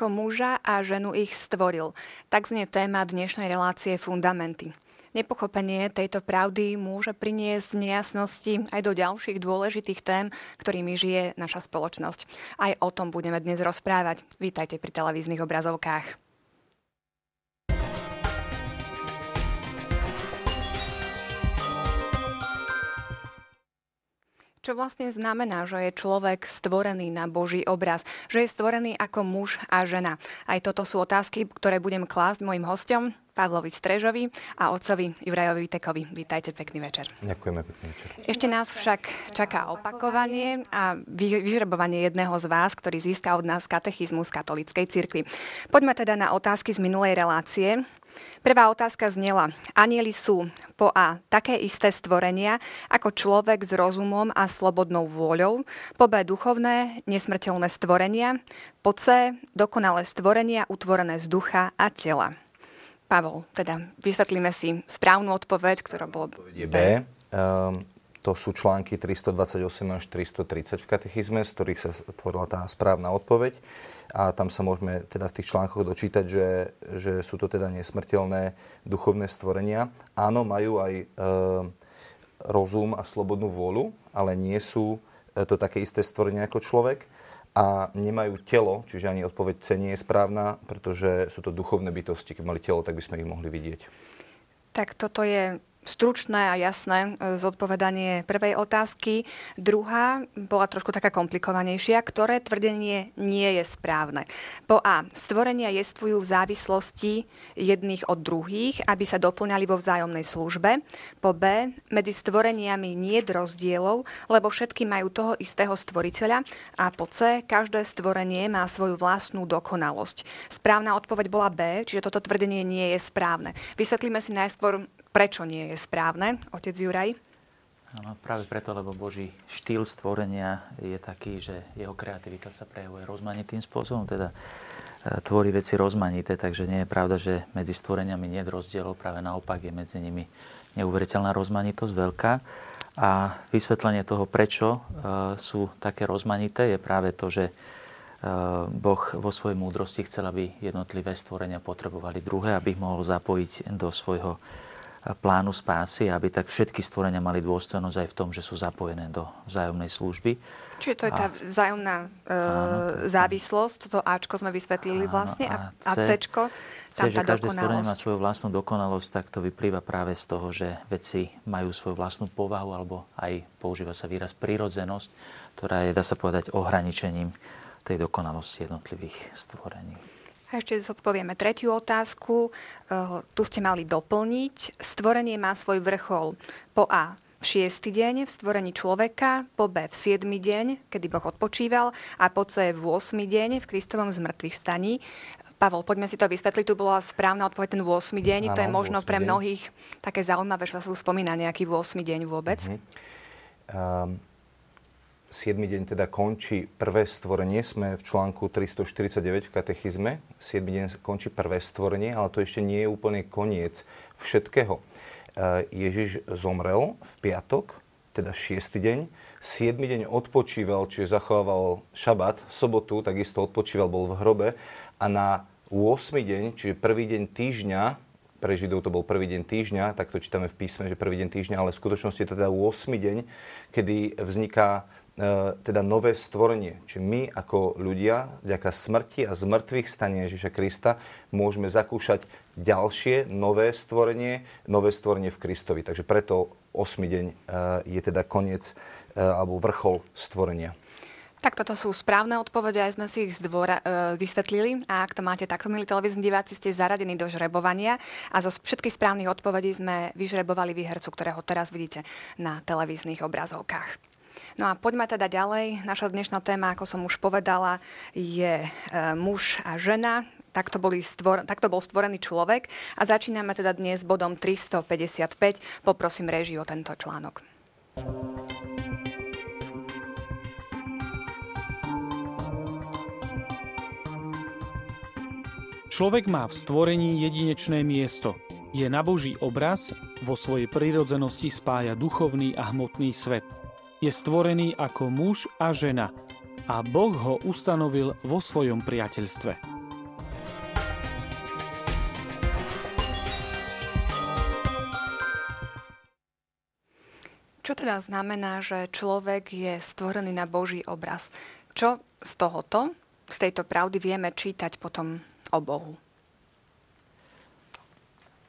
ako muža a ženu ich stvoril. Tak znie téma dnešnej relácie Fundamenty. Nepochopenie tejto pravdy môže priniesť nejasnosti aj do ďalších dôležitých tém, ktorými žije naša spoločnosť. Aj o tom budeme dnes rozprávať. Vítajte pri televíznych obrazovkách. Čo vlastne znamená, že je človek stvorený na Boží obraz, že je stvorený ako muž a žena? Aj toto sú otázky, ktoré budem klásť mojim hostom, Pavlovi Strežovi a otcovi Jurajovi Tekovi. Vítajte, pekný večer. Ďakujeme, pekný večer. Ešte nás však čaká opakovanie a vyžrebovanie jedného z vás, ktorý získa od nás katechizmus katolíckej cirkvi. Poďme teda na otázky z minulej relácie. Prvá otázka znela. Anieli sú po A také isté stvorenia ako človek s rozumom a slobodnou vôľou, po B duchovné, nesmrteľné stvorenia, po C dokonalé stvorenia utvorené z ducha a tela. Pavol, teda vysvetlíme si správnu odpoveď, ktorá bola B. B. Um, to sú články 328 až 330 v katechizme, z ktorých sa tvorila tá správna odpoveď a tam sa môžeme teda v tých článkoch dočítať, že, že sú to teda nesmrteľné duchovné stvorenia. Áno, majú aj e, rozum a slobodnú vôľu, ale nie sú e, to také isté stvorenia ako človek a nemajú telo, čiže ani odpoveď C nie je správna, pretože sú to duchovné bytosti. Keby mali telo, tak by sme ich mohli vidieť. Tak toto je stručné a jasné e, zodpovedanie prvej otázky. Druhá bola trošku taká komplikovanejšia. Ktoré tvrdenie nie je správne? Po A. Stvorenia jestvujú v závislosti jedných od druhých, aby sa doplňali vo vzájomnej službe. Po B. Medzi stvoreniami nie je rozdielov, lebo všetky majú toho istého stvoriteľa. A po C. Každé stvorenie má svoju vlastnú dokonalosť. Správna odpoveď bola B, čiže toto tvrdenie nie je správne. Vysvetlíme si najskôr Prečo nie je správne, otec Juraj? Áno, práve preto, lebo Boží štýl stvorenia je taký, že jeho kreativita sa prejavuje rozmanitým spôsobom, teda e, tvorí veci rozmanité, takže nie je pravda, že medzi stvoreniami nie je rozdielov, práve naopak je medzi nimi neuveriteľná rozmanitosť, veľká. A vysvetlenie toho, prečo e, sú také rozmanité, je práve to, že e, Boh vo svojej múdrosti chcel, aby jednotlivé stvorenia potrebovali druhé, aby ich mohol zapojiť do svojho plánu spásy, aby tak všetky stvorenia mali dôstojnosť aj v tom, že sú zapojené do vzájomnej služby. Čiže to je tá vzájomná e, áno, závislosť, toto Ačko sme vysvetlili áno, vlastne a, a C, Cčko, tam C, že každé stvorenie má svoju vlastnú dokonalosť, tak to vyplýva práve z toho, že veci majú svoju vlastnú povahu, alebo aj používa sa výraz prírodzenosť, ktorá je, dá sa povedať, ohraničením tej dokonalosti jednotlivých stvorení. A ešte zodpovieme tretiu otázku. Uh, tu ste mali doplniť. Stvorenie má svoj vrchol po A v šiestý deň v stvorení človeka, po B v siedmy deň, kedy Boh odpočíval a po C v 8. deň v Kristovom zmrtvých staní. Pavol, poďme si to vysvetliť. Tu bola správna odpoveď ten 8. deň. Ano, to je možno pre mnohých deň. také zaujímavé, že sa spomína nejaký 8. deň vôbec. Uh-huh. Um, 7. deň teda končí prvé stvorenie, sme v článku 349 v katechizme. 7. deň končí prvé stvorenie, ale to ešte nie je úplne koniec všetkého. E, Ježiš zomrel v piatok, teda 6. deň. 7. deň odpočíval, čiže zachovával šabat, sobotu, takisto odpočíval, bol v hrobe. A na 8. deň, čiže prvý deň týždňa, pre Židov to bol prvý deň týždňa, tak to čítame v písme, že prvý deň týždňa, ale v skutočnosti je to teda 8. deň, kedy vzniká teda nové stvorenie. Čiže my ako ľudia, vďaka smrti a zmrtvých stania Ježiša Krista, môžeme zakúšať ďalšie nové stvorenie, nové stvorenie v Kristovi. Takže preto 8. deň e, je teda koniec e, alebo vrchol stvorenia. Tak toto sú správne odpovede, aj sme si ich zdvora, e, vysvetlili. A ak to máte takto, milí televízni diváci, ste zaradení do žrebovania a zo všetkých správnych odpovedí sme vyžrebovali výhercu, ktorého teraz vidíte na televíznych obrazovkách. No a poďme teda ďalej. Naša dnešná téma, ako som už povedala, je e, muž a žena. Takto, boli stvor, takto bol stvorený človek. A začíname teda dnes bodom 355. Poprosím režiu o tento článok. Človek má v stvorení jedinečné miesto. Je na Boží obraz, vo svojej prírodzenosti spája duchovný a hmotný svet – je stvorený ako muž a žena a Boh ho ustanovil vo svojom priateľstve. Čo teda znamená, že človek je stvorený na Boží obraz? Čo z tohoto, z tejto pravdy vieme čítať potom o Bohu?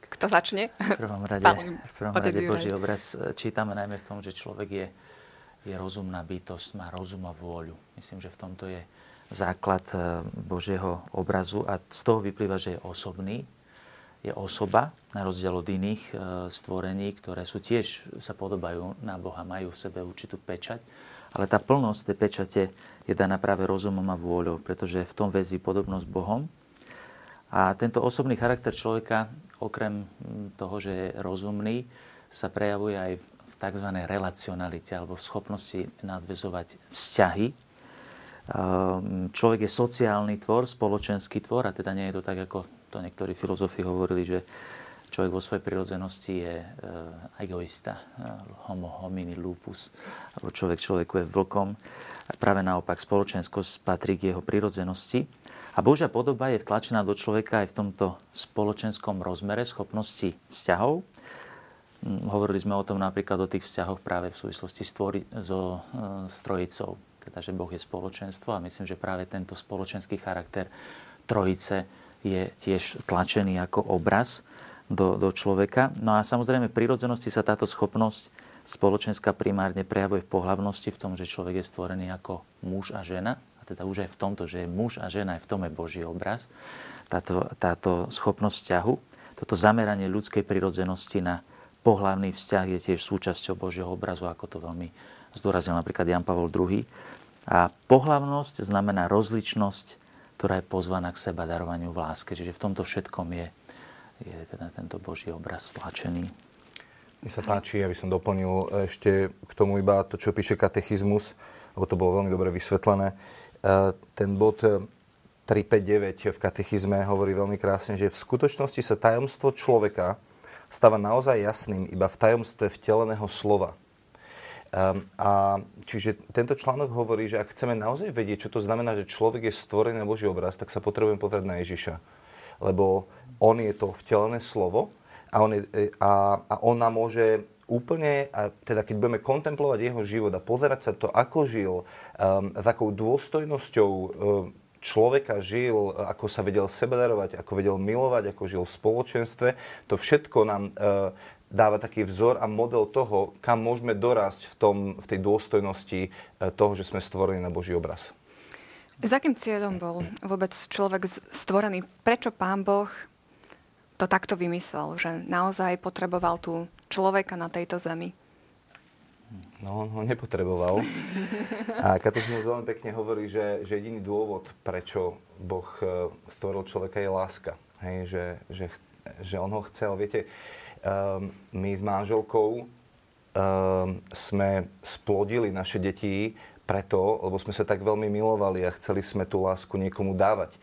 Kto začne? V prvom rade, v prvom rade Boží obraz eh, čítame najmä v tom, že človek je je rozumná bytosť, má rozum a vôľu. Myslím, že v tomto je základ e, Božieho obrazu a z toho vyplýva, že je osobný, je osoba, na rozdiel od iných e, stvorení, ktoré sú tiež, sa podobajú na Boha, majú v sebe určitú pečať, ale tá plnosť tej pečate je daná práve rozumom a vôľou, pretože v tom väzí podobnosť Bohom. A tento osobný charakter človeka okrem mm, toho, že je rozumný, sa prejavuje aj v tzv. relacionalite alebo v schopnosti nadvezovať vzťahy. Ehm, človek je sociálny tvor, spoločenský tvor a teda nie je to tak, ako to niektorí filozofi hovorili, že človek vo svojej prirodzenosti je e, egoista, e, homo homini lupus, alebo človek človeku je vlkom. Práve naopak, spoločenskosť patrí k jeho prirodzenosti. A Božia podoba je vtlačená do človeka aj v tomto spoločenskom rozmere schopnosti vzťahov. Hm, hovorili sme o tom napríklad o tých vzťahoch práve v súvislosti s, tvori, so, e, s trojicou. Teda, že Boh je spoločenstvo a myslím, že práve tento spoločenský charakter trojice je tiež tlačený ako obraz do, do človeka. No a samozrejme v prírodzenosti sa táto schopnosť spoločenská primárne prejavuje v pohlavnosti, v tom, že človek je stvorený ako muž a žena teda už aj v tomto, že je muž a žena, aj v tom je Boží obraz, táto, táto schopnosť vzťahu, toto zameranie ľudskej prirodzenosti na pohlavný vzťah je tiež súčasťou Božieho obrazu, ako to veľmi zdôraznil napríklad Jan Pavol II. A pohlavnosť znamená rozličnosť, ktorá je pozvaná k seba darovaniu v láske. Čiže v tomto všetkom je, je teda tento Boží obraz stlačený. Mne sa páči, aby som doplnil ešte k tomu iba to, čo píše katechizmus, lebo to bolo veľmi dobre vysvetlené. Eh, ten bod 359 eh, v katechizme hovorí veľmi krásne, že v skutočnosti sa tajomstvo človeka stáva naozaj jasným iba v tajomstve vteleného slova. Um, a čiže tento článok hovorí, že ak chceme naozaj vedieť, čo to znamená, že človek je stvorený na Boží obraz, tak sa potrebujeme pozrieť na Ježiša. Lebo on je to vtelené slovo a on, je, eh, a, a on môže úplne, a teda keď budeme kontemplovať jeho život a pozerať sa to, ako žil, um, s akou dôstojnosťou um, človeka žil, ako sa vedel sebedarovať, ako vedel milovať, ako žil v spoločenstve, to všetko nám uh, dáva taký vzor a model toho, kam môžeme dorásť v, tom, v tej dôstojnosti uh, toho, že sme stvorení na Boží obraz. S akým cieľom bol vôbec človek stvorený? Prečo pán Boh to takto vymyslel, že naozaj potreboval tú človeka na tejto zemi? No, on ho nepotreboval. A katechizmus veľmi pekne hovorí, že, že jediný dôvod, prečo Boh e, stvoril človeka, je láska. Hej, že, že, že on ho chcel. Viete, um, my s manželkou um, sme splodili naše deti preto, lebo sme sa tak veľmi milovali a chceli sme tú lásku niekomu dávať.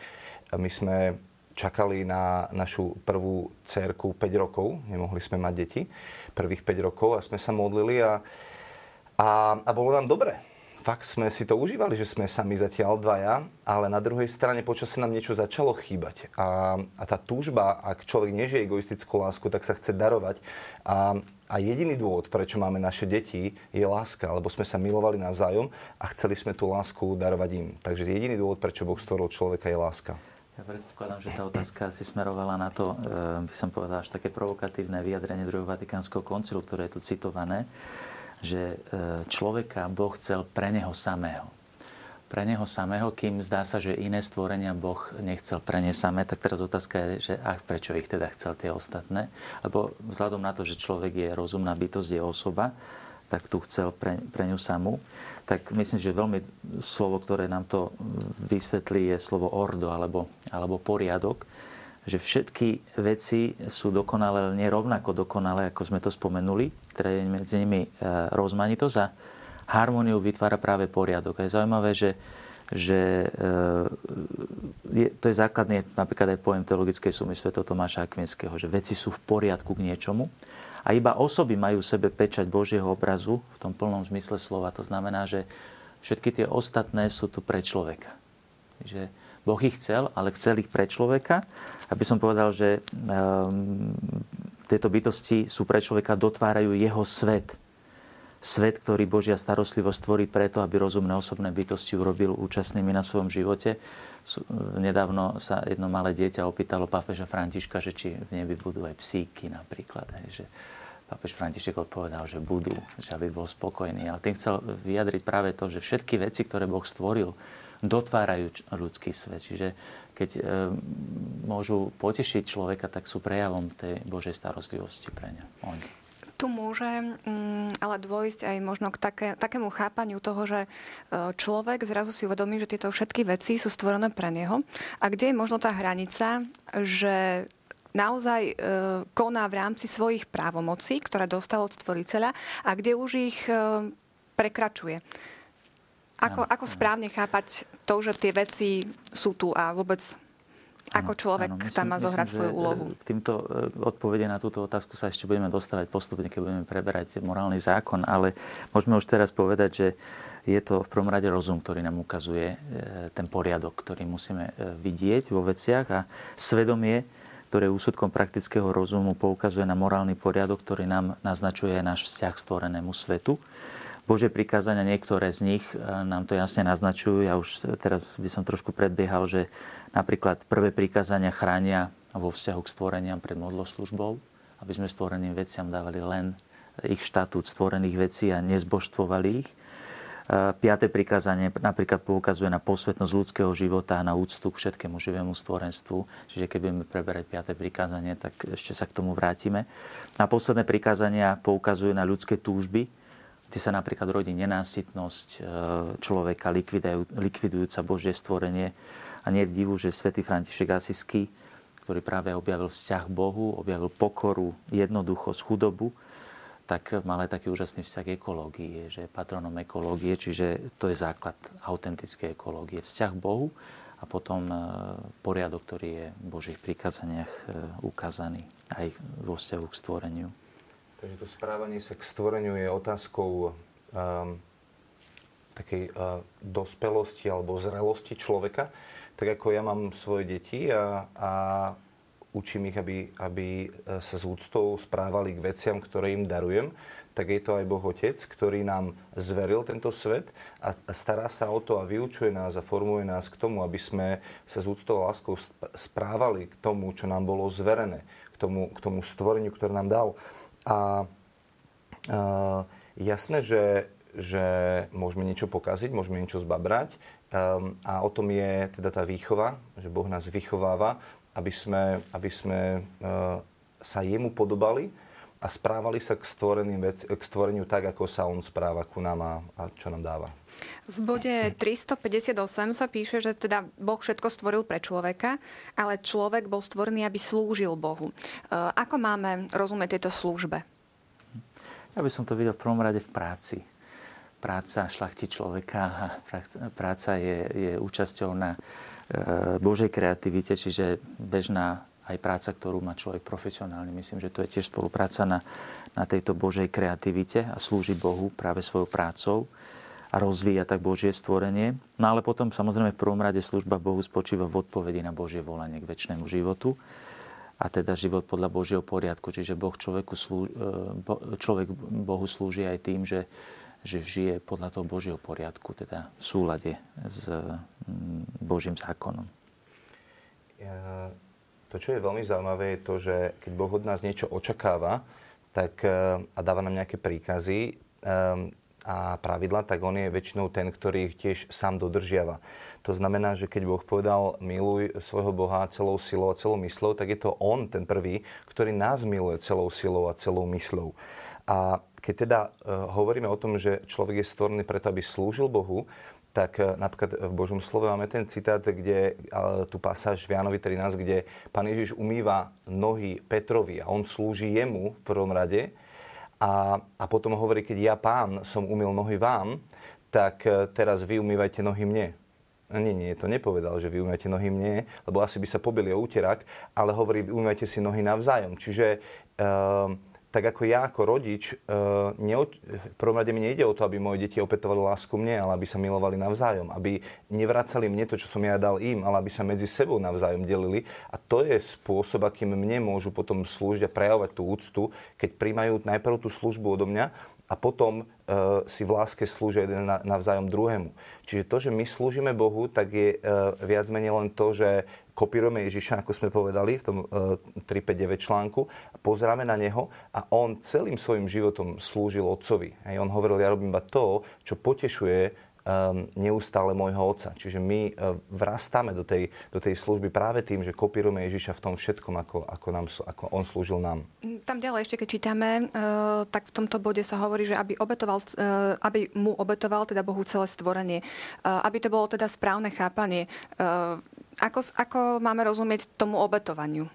A my sme čakali na našu prvú cerku 5 rokov, nemohli sme mať deti, prvých 5 rokov a sme sa modlili a, a, a bolo nám dobre. Fakt sme si to užívali, že sme sami zatiaľ dvaja, ale na druhej strane počas nám niečo začalo chýbať. A, a tá túžba, ak človek nežije egoistickú lásku, tak sa chce darovať. A, a jediný dôvod, prečo máme naše deti, je láska, lebo sme sa milovali navzájom a chceli sme tú lásku darovať im. Takže jediný dôvod, prečo Boh stvoril človeka, je láska. Ja predpokladám, že tá otázka si smerovala na to, e, by som povedal, až také provokatívne vyjadrenie druhého Vatikánskeho koncilu, ktoré je tu citované, že e, človeka Boh chcel pre neho samého. Pre neho samého, kým zdá sa, že iné stvorenia Boh nechcel pre ne samé, tak teraz otázka je, že ach, prečo ich teda chcel tie ostatné? Lebo vzhľadom na to, že človek je rozumná bytosť, je osoba, tak tu chcel pre, pre ňu samú. Tak myslím, že veľmi slovo, ktoré nám to vysvetlí, je slovo ordo alebo, alebo poriadok. Že všetky veci sú dokonalé, nie rovnako dokonalé, ako sme to spomenuli. Teda je medzi nimi e, rozmanitosť a harmóniu vytvára práve poriadok. A je zaujímavé, že, že e, je, to je základný napríklad aj pojem teologickej sumy Sv. Tomáša Akvinského, že veci sú v poriadku k niečomu a iba osoby majú v sebe pečať Božieho obrazu v tom plnom zmysle slova. To znamená, že všetky tie ostatné sú tu pre človeka. Že Boh ich chcel, ale chcel ich pre človeka. Aby som povedal, že um, tieto bytosti sú pre človeka, dotvárajú jeho svet. svet, ktorý Božia starostlivosť tvorí preto, aby rozumné osobné bytosti urobil účastnými na svojom živote. Nedávno sa jedno malé dieťa opýtalo pápeža Františka, že či v nebi budú aj psíky napríklad. Hej, že pápež František odpovedal, že budú, že aby bol spokojný. Ale tým chcel vyjadriť práve to, že všetky veci, ktoré Boh stvoril, dotvárajú ľudský svet. Čiže keď e, môžu potešiť človeka, tak sú prejavom tej Božej starostlivosti pre ňa. Oni tu môže mm, ale dôjsť aj možno k také, takému chápaniu toho, že e, človek zrazu si uvedomí, že tieto všetky veci sú stvorené pre neho. A kde je možno tá hranica, že naozaj e, koná v rámci svojich právomocí, ktoré dostal od stvoriteľa a kde už ich e, prekračuje. Ako, ako správne chápať to, že tie veci sú tu a vôbec ako človek áno, myslím, tam má zohrať myslím, svoju úlohu? K týmto e, odpovede na túto otázku sa ešte budeme dostávať postupne, keď budeme preberať morálny zákon, ale môžeme už teraz povedať, že je to v prvom rade rozum, ktorý nám ukazuje e, ten poriadok, ktorý musíme e, vidieť vo veciach a svedomie, ktoré úsudkom praktického rozumu poukazuje na morálny poriadok, ktorý nám naznačuje náš vzťah k stvorenému svetu. Božie prikázania, niektoré z nich nám to jasne naznačujú. Ja už teraz by som trošku predbiehal, že Napríklad prvé prikázania chránia vo vzťahu k stvoreniam pred modloslužbou, aby sme stvoreným veciam dávali len ich štatút stvorených vecí a nezbožstvovali ich. Piaté prikázanie napríklad poukazuje na posvetnosť ľudského života a na úctu k všetkému živému stvorenstvu. Čiže keď budeme preberať piaté prikázanie, tak ešte sa k tomu vrátime. A posledné prikázania poukazujú na ľudské túžby, kde sa napríklad rodí nenásytnosť e, človeka, likvidujúca Božie stvorenie, a nie je divu, že svätý František Asisky, ktorý práve objavil vzťah Bohu, objavil pokoru, jednoduchosť, chudobu, tak mal aj taký úžasný vzťah k ekológii, že je patronom ekológie, čiže to je základ autentickej ekológie. Vzťah Bohu a potom e, poriadok, ktorý je v Božích prikázaniach e, ukázaný aj vo vzťahu k stvoreniu. Takže to správanie sa k stvoreniu je otázkou um, takej uh, dospelosti alebo zrelosti človeka tak ako ja mám svoje deti a, a učím ich, aby, aby e, sa s úctou správali k veciam, ktoré im darujem, tak je to aj Boh Otec, ktorý nám zveril tento svet a stará sa o to a vyučuje nás a formuje nás k tomu, aby sme sa s úctou a láskou správali k tomu, čo nám bolo zverené, k tomu, k tomu stvoreniu, ktoré nám dal. A, a jasné, že, že môžeme niečo pokaziť, môžeme niečo zbabrať, Um, a o tom je teda tá výchova, že Boh nás vychováva, aby sme, aby sme uh, sa jemu podobali a správali sa k, vec, k stvoreniu tak, ako sa on správa ku nám a, a čo nám dáva. V bode 358 sa píše, že teda Boh všetko stvoril pre človeka, ale človek bol stvorený, aby slúžil Bohu. Uh, ako máme rozumieť tejto službe? Ja by som to videl v prvom rade v práci práca šlachti človeka a práca je, je účasťou na e, Božej kreativite, čiže bežná aj práca, ktorú má človek profesionálne. Myslím, že to je tiež spolupráca na, na tejto Božej kreativite a slúži Bohu práve svojou prácou a rozvíja tak Božie stvorenie. No ale potom samozrejme v prvom rade služba Bohu spočíva v odpovedi na Božie volanie k väčšnému životu a teda život podľa Božieho poriadku. Čiže boh človeku slúži, e, človek Bohu slúži aj tým, že že žije podľa toho Božieho poriadku, teda v súlade s mm, Božím zákonom. To, čo je veľmi zaujímavé, je to, že keď Boh od nás niečo očakáva tak, e, a dáva nám nejaké príkazy e, a pravidla, tak on je väčšinou ten, ktorý ich tiež sám dodržiava. To znamená, že keď Boh povedal miluj svojho Boha celou silou a celou myslou, tak je to on ten prvý, ktorý nás miluje celou silou a celou myslou. A keď teda uh, hovoríme o tom, že človek je stvorený preto, aby slúžil Bohu, tak uh, napríklad v Božom slove máme ten citát, kde tu pasáž v Jánovi 13, kde pán Ježiš umýva nohy Petrovi a on slúži jemu v prvom rade. A, a potom hovorí, keď ja pán som umil nohy vám, tak uh, teraz vy umývajte nohy mne. Nie, nie, to nepovedal, že vy umývate nohy mne, lebo asi by sa pobili o úterak, ale hovorí, umývajte si nohy navzájom. Čiže uh, tak ako ja ako rodič, uh, neoč- v prvom rade mi nejde o to, aby moje deti opätovali lásku mne, ale aby sa milovali navzájom, aby nevracali mne to, čo som ja dal im, ale aby sa medzi sebou navzájom delili. A to je spôsob, akým mne môžu potom slúžiť a prejavovať tú úctu, keď príjmajú najprv tú službu odo mňa a potom uh, si v láske slúžia jeden na, navzájom druhému. Čiže to, že my slúžime Bohu, tak je uh, viac menej len to, že kopírujeme Ježiša, ako sme povedali v tom uh, 359 článku, pozeráme na Neho a On celým svojim životom slúžil Otcovi. Hej, on hovoril, ja robím iba to, čo potešuje neustále môjho otca. Čiže my uh, vrastáme do tej, do tej služby práve tým, že kopírujeme Ježiša v tom všetkom, ako, ako, nám, ako on slúžil nám. Tam ďalej ešte, keď čítame, uh, tak v tomto bode sa hovorí, že aby, obetoval, uh, aby mu obetoval teda Bohu celé stvorenie. Uh, aby to bolo teda správne chápanie. Uh, ako, ako máme rozumieť tomu obetovaniu?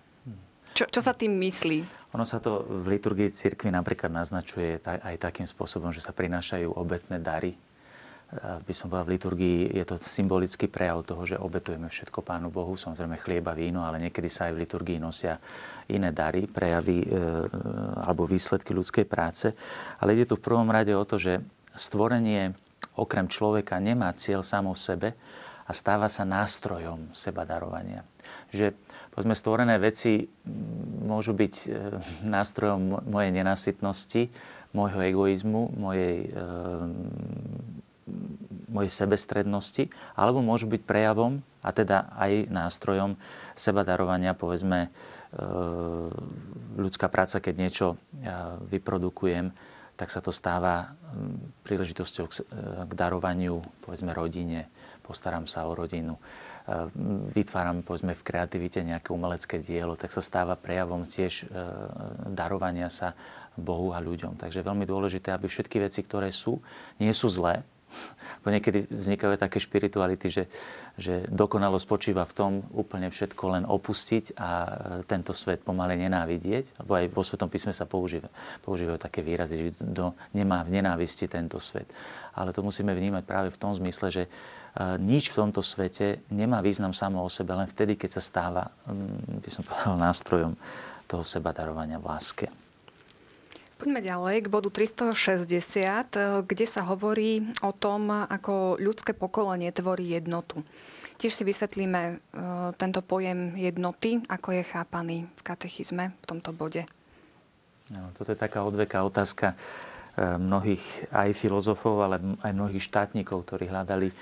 Čo, čo sa tým myslí? Ono sa to v liturgii cirkvi napríklad naznačuje aj takým spôsobom, že sa prinášajú obetné dary by som povedal, v liturgii je to symbolický prejav toho, že obetujeme všetko Pánu Bohu, samozrejme chlieba, víno, ale niekedy sa aj v liturgii nosia iné dary, prejavy e, alebo výsledky ľudskej práce. Ale ide tu v prvom rade o to, že stvorenie okrem človeka nemá cieľ samo v sebe a stáva sa nástrojom seba darovania. Že povedzme, stvorené veci môžu byť e, nástrojom mojej nenasytnosti, môjho egoizmu, mojej e, mojej sebestrednosti, alebo môžu byť prejavom a teda aj nástrojom seba darovania, povedzme, e, ľudská práca, keď niečo e, vyprodukujem, tak sa to stáva príležitosťou k e, darovaniu, povedzme, rodine, postaram sa o rodinu, vytváram, povedzme, v kreativite nejaké umelecké dielo, tak sa stáva prejavom tiež darovania sa Bohu a ľuďom. Takže veľmi dôležité, aby všetky veci, ktoré sú, nie sú zlé, bo niekedy vznikajú také špirituality, že, že dokonalo spočíva v tom úplne všetko len opustiť a e, tento svet pomaly nenávidieť. Lebo aj vo Svetom písme sa používa, používajú také výrazy, že kto nemá v nenávisti tento svet. Ale to musíme vnímať práve v tom zmysle, že e, nič v tomto svete nemá význam samo o sebe len vtedy, keď sa stáva, mm, by som povedal, nástrojom toho seba darovania v láske. Poďme ďalej k bodu 360, eh, kde sa hovorí o tom, ako ľudské pokolenie tvorí jednotu. Tiež si vysvetlíme eh, tento pojem jednoty, ako je chápaný v katechizme v tomto bode. No, toto je taká odveká otázka eh, mnohých aj filozofov, ale aj mnohých štátnikov, ktorí hľadali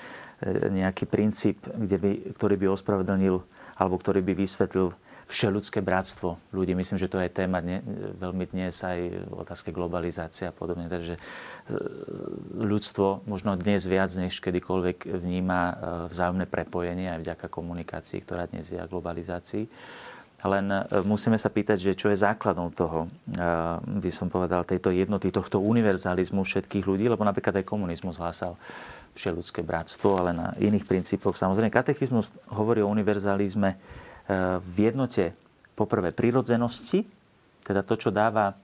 nejaký princíp, kde by, ktorý by ospravedlnil alebo ktorý by vysvetlil všeludské bratstvo ľudí. Myslím, že to je téma dne, veľmi dnes aj otázke globalizácie a podobne. Takže e, ľudstvo možno dnes viac než kedykoľvek vníma e, vzájomné prepojenie aj vďaka komunikácii, ktorá dnes je a globalizácii. Len e, musíme sa pýtať, že čo je základom toho, by som povedal, tejto jednoty, tohto univerzalizmu všetkých ľudí, lebo napríklad aj komunizmus hlásal všeludské bratstvo, ale na iných princípoch. Samozrejme, katechizmus hovorí o univerzalizme v jednote poprvé prirodzenosti, teda to, čo dáva eh,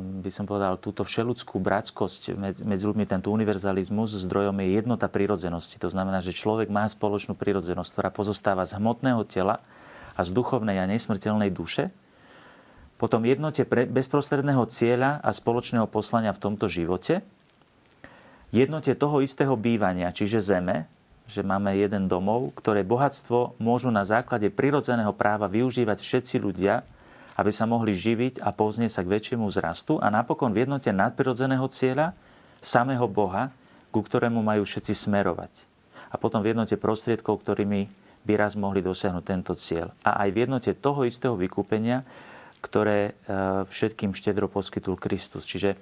by som povedal, túto všeludskú bratskosť medzi, ľuďmi, tento univerzalizmus, zdrojom je jednota prirodzenosti. To znamená, že človek má spoločnú prirodzenosť, ktorá pozostáva z hmotného tela a z duchovnej a nesmrteľnej duše. Potom jednote bezprostredného cieľa a spoločného poslania v tomto živote. Jednote toho istého bývania, čiže zeme, že máme jeden domov, ktoré bohatstvo môžu na základe prirodzeného práva využívať všetci ľudia, aby sa mohli živiť a poznieť sa k väčšiemu zrastu a napokon v jednote nadprirodzeného cieľa, samého Boha, ku ktorému majú všetci smerovať. A potom v jednote prostriedkov, ktorými by raz mohli dosiahnuť tento cieľ. A aj v jednote toho istého vykúpenia, ktoré e, všetkým štedro poskytul Kristus. Čiže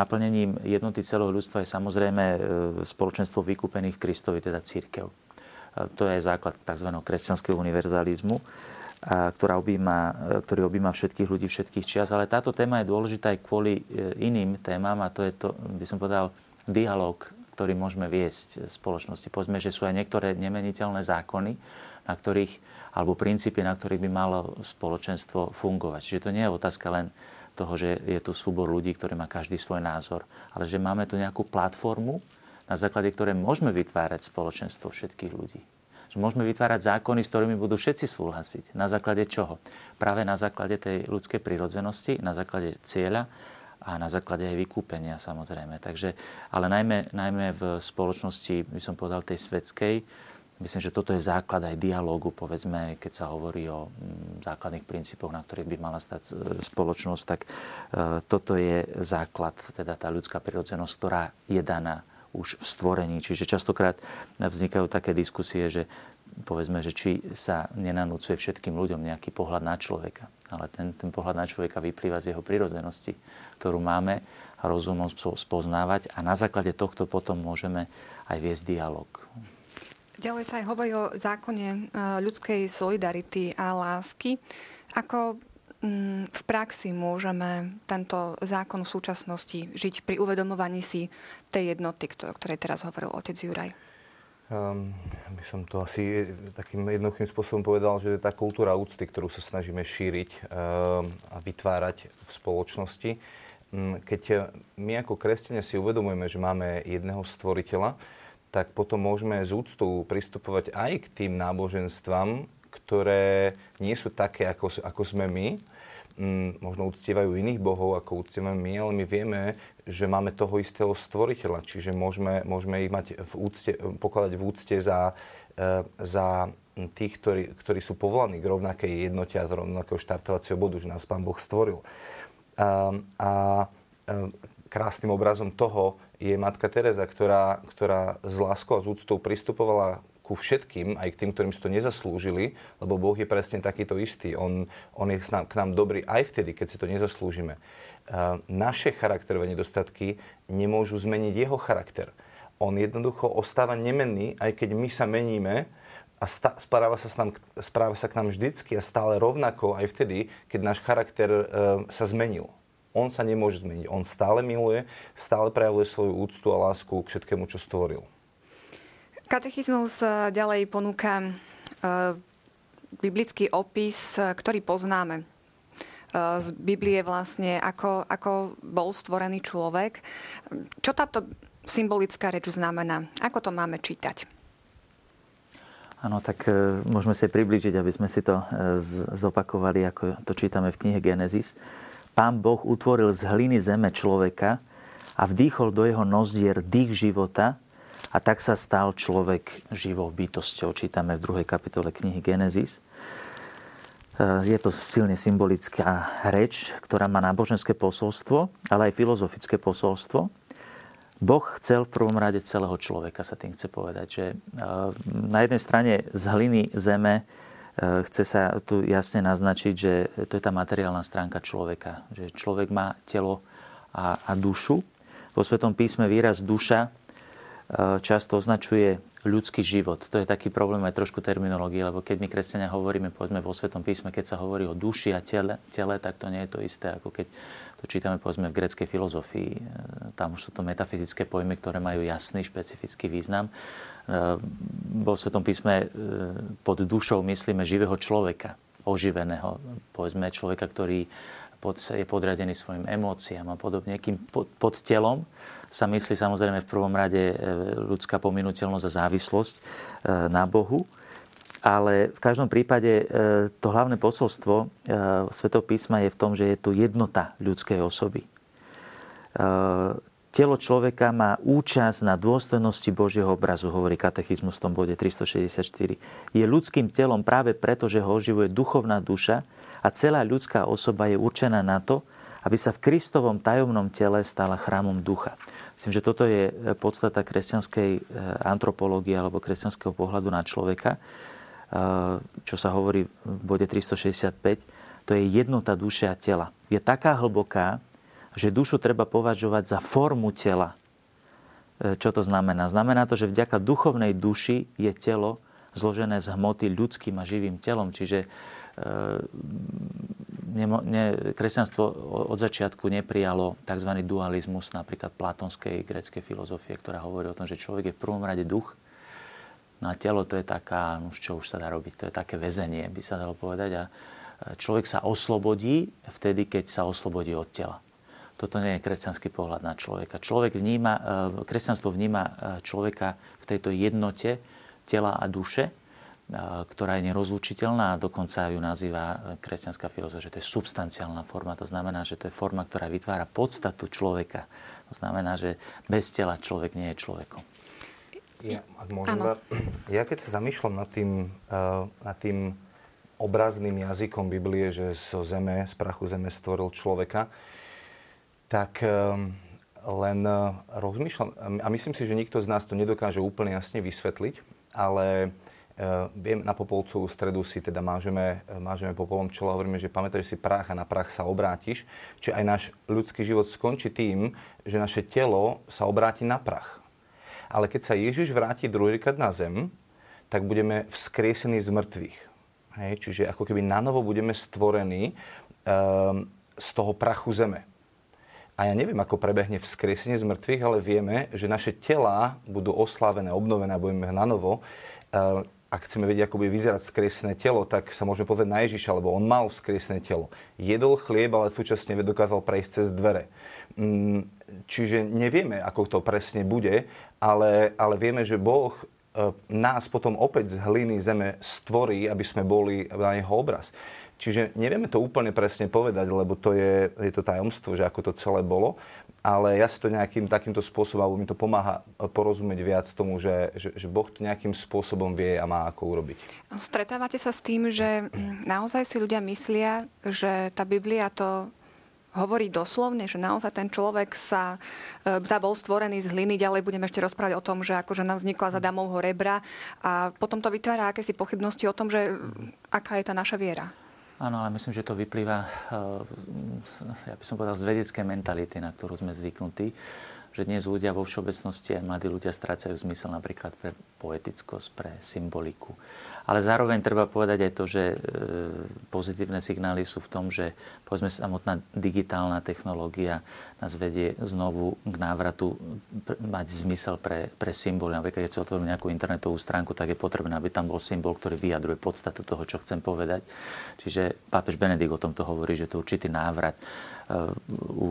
Naplnením jednoty celého ľudstva je samozrejme e, spoločenstvo vykúpených v Kristovi, teda církev. To je základ tzv. kresťanského univerzalizmu, ktorá objíma, e, ktorý objíma všetkých ľudí všetkých čias. Ale táto téma je dôležitá aj kvôli e, iným témam a to je to, by som povedal, dialog, ktorý môžeme viesť v spoločnosti. Povedzme, že sú aj niektoré nemeniteľné zákony, na ktorých, alebo princípy, na ktorých by malo spoločenstvo fungovať. Čiže to nie je otázka len toho, že je tu súbor ľudí, ktorý má každý svoj názor, ale že máme tu nejakú platformu, na základe ktorej môžeme vytvárať spoločenstvo všetkých ľudí. Že môžeme vytvárať zákony, s ktorými budú všetci súhlasiť. Na základe čoho? Práve na základe tej ľudskej prirodzenosti, na základe cieľa a na základe aj vykúpenia samozrejme. Takže, ale najmä, najmä v spoločnosti, by som povedal, tej svetskej, Myslím, že toto je základ aj dialógu, povedzme, keď sa hovorí o mm, základných princípoch, na ktorých by mala stať e, spoločnosť, tak toto je základ, teda tá ľudská prirodzenosť, ktorá je daná už v stvorení. Čiže častokrát vznikajú také diskusie, že povedzme, že či sa nenanúcuje všetkým ľuďom nejaký pohľad na človeka. Ale ten, ten pohľad na človeka vyplýva z jeho prirodzenosti, ktorú máme a rozumom spoznávať a na základe tohto potom môžeme aj viesť dialog. Ďalej sa aj hovorí o zákone e, ľudskej solidarity a lásky. Ako mm, v praxi môžeme tento zákon v súčasnosti žiť pri uvedomovaní si tej jednoty, o ktorej teraz hovoril otec Juraj? Um, by som to asi takým jednoduchým spôsobom povedal, že tá kultúra úcty, ktorú sa snažíme šíriť um, a vytvárať v spoločnosti, um, keď my ako kresťania si uvedomujeme, že máme jedného stvoriteľa, tak potom môžeme z úctou pristupovať aj k tým náboženstvám, ktoré nie sú také, ako, ako sme my, mm, možno uctievajú iných bohov, ako uctievame my, ale my vieme, že máme toho istého stvoriteľa, čiže môžeme, môžeme ich mať v úcte, pokladať v úcte za, e, za tých, ktorí, ktorí sú povolaní k rovnakej jednote a z rovnakého štartovacieho bodu, že nás Pán Boh stvoril. A, a e, krásnym obrazom toho je Matka Teresa, ktorá, ktorá s láskou a s úctou pristupovala ku všetkým, aj k tým, ktorým si to nezaslúžili, lebo Boh je presne takýto istý. On, on je k nám dobrý aj vtedy, keď si to nezaslúžime. Naše charakterové nedostatky nemôžu zmeniť jeho charakter. On jednoducho ostáva nemenný, aj keď my sa meníme a stá, správa, sa s nám, správa sa k nám vždycky a stále rovnako aj vtedy, keď náš charakter e, sa zmenil. On sa nemôže zmeniť. On stále miluje, stále prejavuje svoju úctu a lásku k všetkému, čo stvoril. Katechizmus eh, ďalej ponúka uh, biblický opis, eh, ktorý poznáme z Biblie vlastne, ako, ako bol stvorený človek. Čo táto symbolická reč znamená? Ako to máme čítať? Áno, tak môžeme si približiť, aby sme si to zopakovali, ako to čítame v knihe Genesis. Pán Boh utvoril z hliny zeme človeka a vdýchol do jeho nozdier dých života a tak sa stal človek živou bytosťou. Čítame v druhej kapitole knihy Genesis. E, je to silne symbolická reč, ktorá má náboženské posolstvo, ale aj filozofické posolstvo. Boh chcel v prvom rade celého človeka, sa tým chce povedať. Že e, na jednej strane z hliny zeme chce sa tu jasne naznačiť, že to je tá materiálna stránka človeka. Že človek má telo a, a dušu. Vo Svetom písme výraz duša Eh, často označuje ľudský život. To je taký problém aj trošku terminológie, lebo keď my kresťania hovoríme, povedzme vo Svetom písme, keď sa hovorí o duši a tele, tele, tak to nie je to isté, ako keď to čítame povedzme v greckej filozofii. Eh, tam už sú to metafyzické pojmy, ktoré majú jasný, špecifický význam. Eh, vo Svetom písme pod dušou myslíme živého človeka, oživeného, povedzme človeka, ktorý je podriadený svojim emóciám a podobne, kým pod, pod telom sa myslí samozrejme v prvom rade e, ľudská pominuteľnosť a závislosť e, na Bohu. Ale v každom prípade e, to hlavné posolstvo Svetov písma je v tom, že je tu jednota ľudskej osoby. Telo človeka má účasť na dôstojnosti Božieho obrazu, hovorí katechizmus v tom bode 364. Je ľudským telom práve preto, že ho oživuje duchovná duša a celá ľudská osoba je určená na to, aby sa v Kristovom tajomnom tele stala chrámom ducha. Myslím, že toto je podstata kresťanskej e, antropológie alebo kresťanského pohľadu na človeka, e, čo sa hovorí v bode 365. To je jednota duše a tela. Je taká hlboká, že dušu treba považovať za formu tela. E, čo to znamená? Znamená to, že vďaka duchovnej duši je telo zložené z hmoty ľudským a živým telom. Čiže ne, ne, kresťanstvo od začiatku neprijalo tzv. dualizmus napríklad platonskej greckej filozofie, ktorá hovorí o tom, že človek je v prvom rade duch, no a telo to je taká, no čo už sa dá robiť, to je také väzenie, by sa dalo povedať. A človek sa oslobodí vtedy, keď sa oslobodí od tela. Toto nie je kresťanský pohľad na človeka. Človek vníma, e, kresťanstvo vníma e, človeka v tejto jednote tela a duše, ktorá je nerozlučiteľná a dokonca ju nazýva e, kresťanská filozofia, že to je substanciálna forma. To znamená, že to je forma, ktorá vytvára podstatu človeka. To znamená, že bez tela človek nie je človekom. Ja, ak môžem, ja keď sa zamýšľam nad tým, uh, nad tým obrazným jazykom Biblie, že zo zeme, z prachu zeme stvoril človeka, tak uh, len uh, rozmýšľam, a myslím si, že nikto z nás to nedokáže úplne jasne vysvetliť, ale Uh, viem, na Popolcovú stredu si teda mážeme, mážeme popolom čelo, hovoríme, že pamätáš si prach a na prach sa obrátiš. Čiže aj náš ľudský život skončí tým, že naše telo sa obráti na prach. Ale keď sa Ježiš vráti druhýkrát na zem, tak budeme vzkriesení z mŕtvych. Hej? Čiže ako keby na novo budeme stvorení um, z toho prachu zeme. A ja neviem, ako prebehne vzkriesenie z mŕtvych, ale vieme, že naše tela budú oslávené, obnovené a budeme na novo. Uh, ak chceme vedieť, ako bude vyzerať skresené telo, tak sa môžeme pozrieť na Ježiša, lebo on mal skresené telo. Jedol chlieb, ale súčasne dokázal prejsť cez dvere. Mm, čiže nevieme, ako to presne bude, ale, ale vieme, že Boh nás potom opäť z hliny zeme stvorí, aby sme boli na jeho obraz. Čiže nevieme to úplne presne povedať, lebo to je, je to tajomstvo, že ako to celé bolo, ale ja si to nejakým takýmto spôsobom, alebo mi to pomáha porozumieť viac tomu, že, že, že Boh to nejakým spôsobom vie a má ako urobiť. Stretávate sa s tým, že naozaj si ľudia myslia, že tá Biblia to hovorí doslovne, že naozaj ten človek sa tá bol stvorený z hliny. Ďalej budeme ešte rozprávať o tom, že akože nám vznikla za Damovho rebra a potom to vytvára akési pochybnosti o tom, že aká je tá naša viera. Áno, ale myslím, že to vyplýva, e, ja by som povedal, z vedeckej mentality, na ktorú sme zvyknutí že dnes ľudia vo všeobecnosti aj mladí ľudia strácajú zmysel napríklad pre poetickosť, pre symboliku. Ale zároveň treba povedať aj to, že e, pozitívne signály sú v tom, že povedzme samotná digitálna technológia nás vedie znovu k návratu mať zmysel pre, pre symboly. Napríklad, keď si otvorím nejakú internetovú stránku, tak je potrebné, aby tam bol symbol, ktorý vyjadruje podstatu toho, čo chcem povedať. Čiže pápež Benedikt o tomto hovorí, že to určitý návrat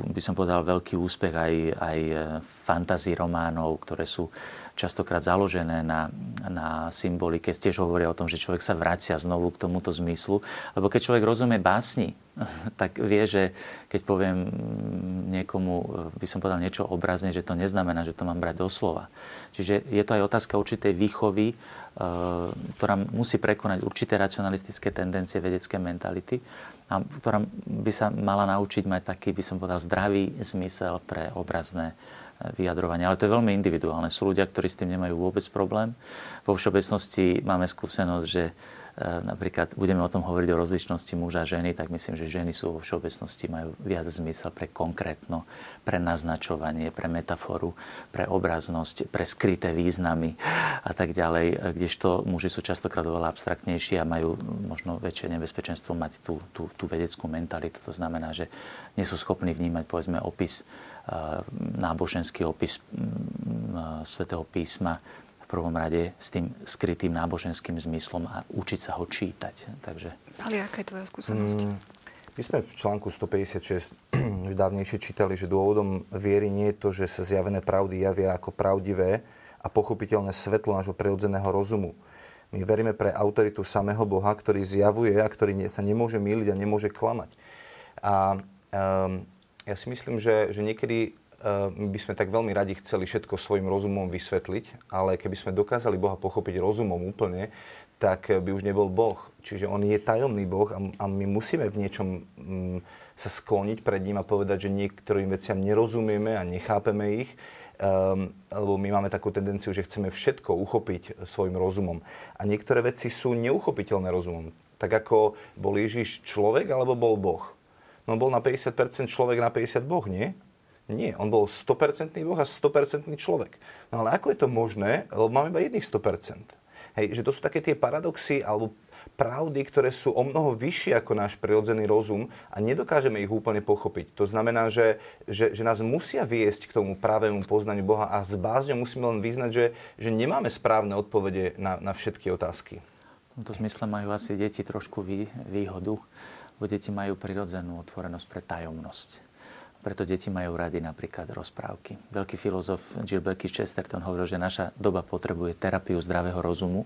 by som povedal, veľký úspech aj, aj fantasy románov, ktoré sú častokrát založené na, na symbolike. Tiež hovoria o tom, že človek sa vracia znovu k tomuto zmyslu. Lebo keď človek rozumie básni, tak vie, že keď poviem niekomu, by som povedal niečo obrazne, že to neznamená, že to mám brať doslova. Čiže je to aj otázka určitej výchovy, Eh, ktorá musí prekonať určité racionalistické tendencie vedecké mentality a ktorá by sa mala naučiť mať taký, by som povedal, zdravý zmysel pre obrazné eh, vyjadrovanie. Ale to je veľmi individuálne. Sú ľudia, ktorí s tým nemajú vôbec problém. Vo všeobecnosti máme skúsenosť, že E, napríklad budeme o tom hovoriť o rozličnosti muža a ženy, tak myslím, že ženy sú vo všeobecnosti majú viac zmysel pre konkrétno, pre naznačovanie, pre metaforu, pre obraznosť, pre skryté významy a tak ďalej, e, kdežto muži sú častokrát oveľa abstraktnejší a majú možno väčšie nebezpečenstvo mať tú, tú, tú vedeckú mentalitu. To znamená, že nie sú schopní vnímať povedzme opis e, náboženský opis svätého písma prvom rade s tým skrytým náboženským zmyslom a učiť sa ho čítať. Takže... Ale aká je tvoja skúsenosť? Mm, my sme v článku 156 už dávnejšie čítali, že dôvodom viery nie je to, že sa zjavené pravdy javia ako pravdivé a pochopiteľné svetlo nášho prirodzeného rozumu. My veríme pre autoritu samého Boha, ktorý zjavuje a ktorý sa nemôže míliť a nemôže klamať. A um, ja si myslím, že, že niekedy my by sme tak veľmi radi chceli všetko svojim rozumom vysvetliť, ale keby sme dokázali Boha pochopiť rozumom úplne, tak by už nebol Boh. Čiže on je tajomný Boh a, my musíme v niečom mm, sa skloniť pred ním a povedať, že niektorým veciam nerozumieme a nechápeme ich, um, lebo my máme takú tendenciu, že chceme všetko uchopiť svojim rozumom. A niektoré veci sú neuchopiteľné rozumom. Tak ako bol Ježiš človek alebo bol Boh? No bol na 50% človek, na 50 Boh, nie? Nie, on bol 100% Boh a 100% človek. No ale ako je to možné, lebo máme iba jedných 100%. Hej, že to sú také tie paradoxy alebo pravdy, ktoré sú o mnoho vyššie ako náš prirodzený rozum a nedokážeme ich úplne pochopiť. To znamená, že, že, že nás musia viesť k tomu pravému poznaniu Boha a s bázňou musíme len vyznať, že, že nemáme správne odpovede na, na všetky otázky. V tomto zmysle majú asi deti trošku vý, výhodu, bo deti majú prirodzenú otvorenosť pre tajomnosť. Preto deti majú rady napríklad rozprávky. Veľký filozof Gilbert Chesterton hovoril, že naša doba potrebuje terapiu zdravého rozumu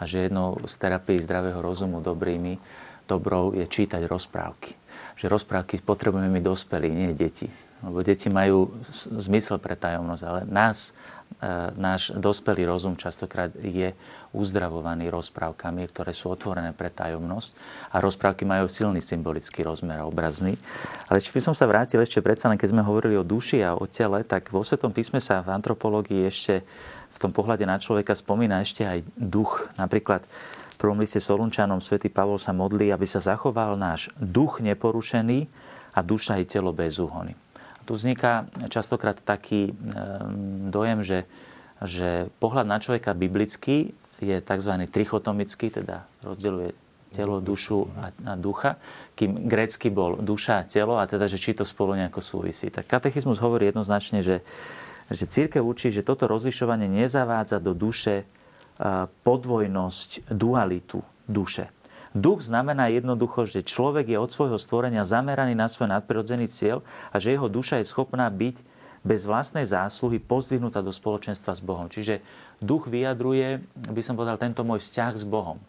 a že jednou z terapií zdravého rozumu dobrými, dobrou je čítať rozprávky. Že rozprávky potrebujeme my dospelí, nie deti. Lebo deti majú zmysel pre tajomnosť, ale nás náš dospelý rozum častokrát je uzdravovaný rozprávkami, ktoré sú otvorené pre tajomnosť a rozprávky majú silný symbolický rozmer a obrazný. Ale či by som sa vrátil ešte predsa len, keď sme hovorili o duši a o tele, tak vo Svetom písme sa v antropológii ešte v tom pohľade na človeka spomína ešte aj duch. Napríklad v prvom liste Solunčanom svätý Pavol sa modlí, aby sa zachoval náš duch neporušený a duša i telo bez úhony. Tu vzniká častokrát taký dojem, že, že pohľad na človeka biblický je tzv. trichotomický, teda rozdeľuje telo, dušu a, a ducha, kým grécky bol duša a telo a teda, že či to spolu nejako súvisí. Tak katechizmus hovorí jednoznačne, že že církev učí, že toto rozlišovanie nezavádza do duše podvojnosť, dualitu duše. Duch znamená jednoducho, že človek je od svojho stvorenia zameraný na svoj nadprirodzený cieľ a že jeho duša je schopná byť bez vlastnej zásluhy pozdvihnutá do spoločenstva s Bohom. Čiže duch vyjadruje, by som povedal, tento môj vzťah s Bohom.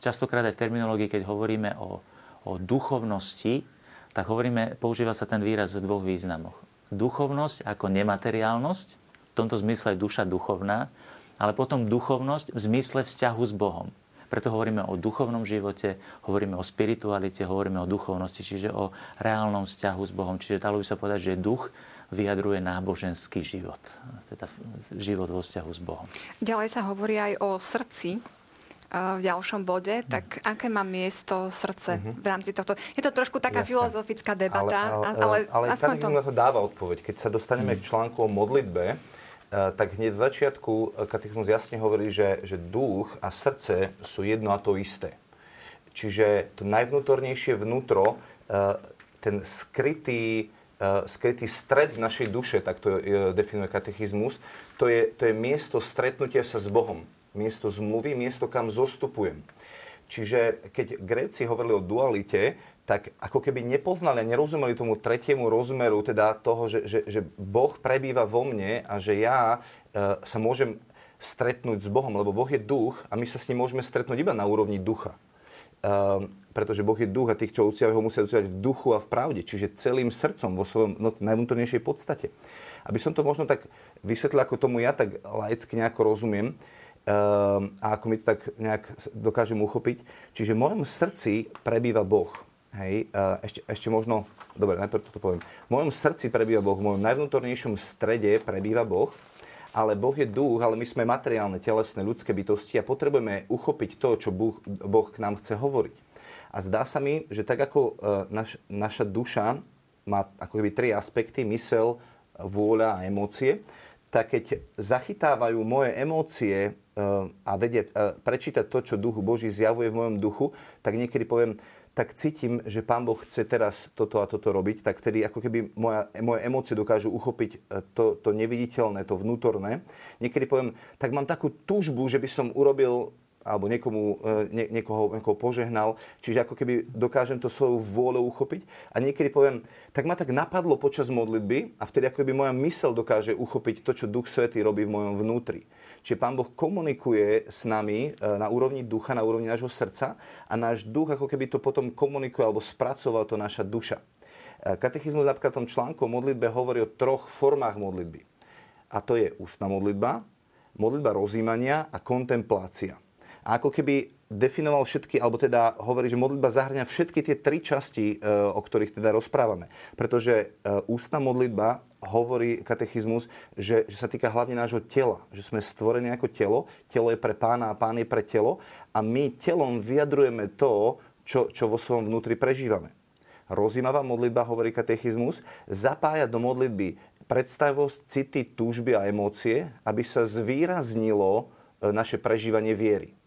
Častokrát aj v terminológii, keď hovoríme o, o duchovnosti, tak hovoríme, používa sa ten výraz v dvoch významoch duchovnosť ako nemateriálnosť, v tomto zmysle je duša duchovná, ale potom duchovnosť v zmysle vzťahu s Bohom. Preto hovoríme o duchovnom živote, hovoríme o spiritualite, hovoríme o duchovnosti, čiže o reálnom vzťahu s Bohom. Čiže dalo by sa povedať, že duch vyjadruje náboženský život, teda život vo vzťahu s Bohom. Ďalej sa hovorí aj o srdci, v ďalšom bode, tak aké má miesto srdce uh-huh. v rámci tohto? Je to trošku taká Jasne. filozofická debata, ale, ale, ale, ale aspoň to... to dáva odpoveď. Keď sa dostaneme uh-huh. k článku o modlitbe, uh, tak hneď v začiatku e, katechizmus jasne hovorí, že, že duch a srdce sú jedno a to isté. Čiže to najvnútornejšie vnútro, uh, ten skrytý, skrytý stred našej duše, tak to definuje katechizmus, to je, to je miesto stretnutia sa s Bohom miesto zmluvy, miesto kam zostupujem. Čiže keď Gréci hovorili o dualite, tak ako keby nepoznali a nerozumeli tomu tretiemu rozmeru, teda toho, že, že, že Boh prebýva vo mne a že ja e, sa môžem stretnúť s Bohom, lebo Boh je duch a my sa s ním môžeme stretnúť iba na úrovni ducha. Uh, pretože Boh je duch a tých, čo uctiavajú ho, musia uctiavať v duchu a v pravde, čiže celým srdcom, vo svojom no, najvnútornejšej podstate. Aby som to možno tak vysvetlil, ako tomu ja tak laicky nejako rozumiem, Ehm, a ako mi to tak nejak dokážem uchopiť. Čiže v mojom srdci prebýva Boh. Hej, ešte, ešte možno, dobre, najprv toto poviem. V mojom srdci prebýva Boh, v mojom najvnútornejšom strede prebýva Boh, ale Boh je duch, ale my sme materiálne, telesné, ľudské bytosti a potrebujeme uchopiť to, čo boh, boh k nám chce hovoriť. A zdá sa mi, že tak ako e, naš, naša duša má ako keby tri aspekty, mysel, vôľa a emócie, tak keď zachytávajú moje emócie a vedieť, prečítať to, čo duchu Boží zjavuje v mojom duchu, tak niekedy poviem, tak cítim, že Pán Boh chce teraz toto a toto robiť, tak vtedy ako keby moja, moje emócie dokážu uchopiť e, to, to neviditeľné, to vnútorné. Niekedy poviem, tak mám takú túžbu, že by som urobil alebo niekomu, e, nie, niekoho, niekoho požehnal. Čiže ako keby dokážem to svoju vôľu uchopiť. A niekedy poviem, tak ma tak napadlo počas modlitby a vtedy ako keby moja mysel dokáže uchopiť to, čo Duch Svetý robí v mojom vnútri. Čiže Pán Boh komunikuje s nami e, na úrovni ducha, na úrovni nášho srdca a náš duch ako keby to potom komunikuje alebo spracoval to naša duša. E, katechizmus napríklad v tom článku o modlitbe hovorí o troch formách modlitby. A to je ústna modlitba, modlitba rozímania a kontemplácia a ako keby definoval všetky, alebo teda hovorí, že modlitba zahrňa všetky tie tri časti, e, o ktorých teda rozprávame. Pretože e, ústna modlitba hovorí katechizmus, že, že sa týka hlavne nášho tela. Že sme stvorení ako telo, telo je pre pána a pán je pre telo a my telom vyjadrujeme to, čo, čo vo svojom vnútri prežívame. Rozímavá modlitba, hovorí katechizmus, zapája do modlitby predstavosť, city, túžby a emócie, aby sa zvýraznilo e, naše prežívanie viery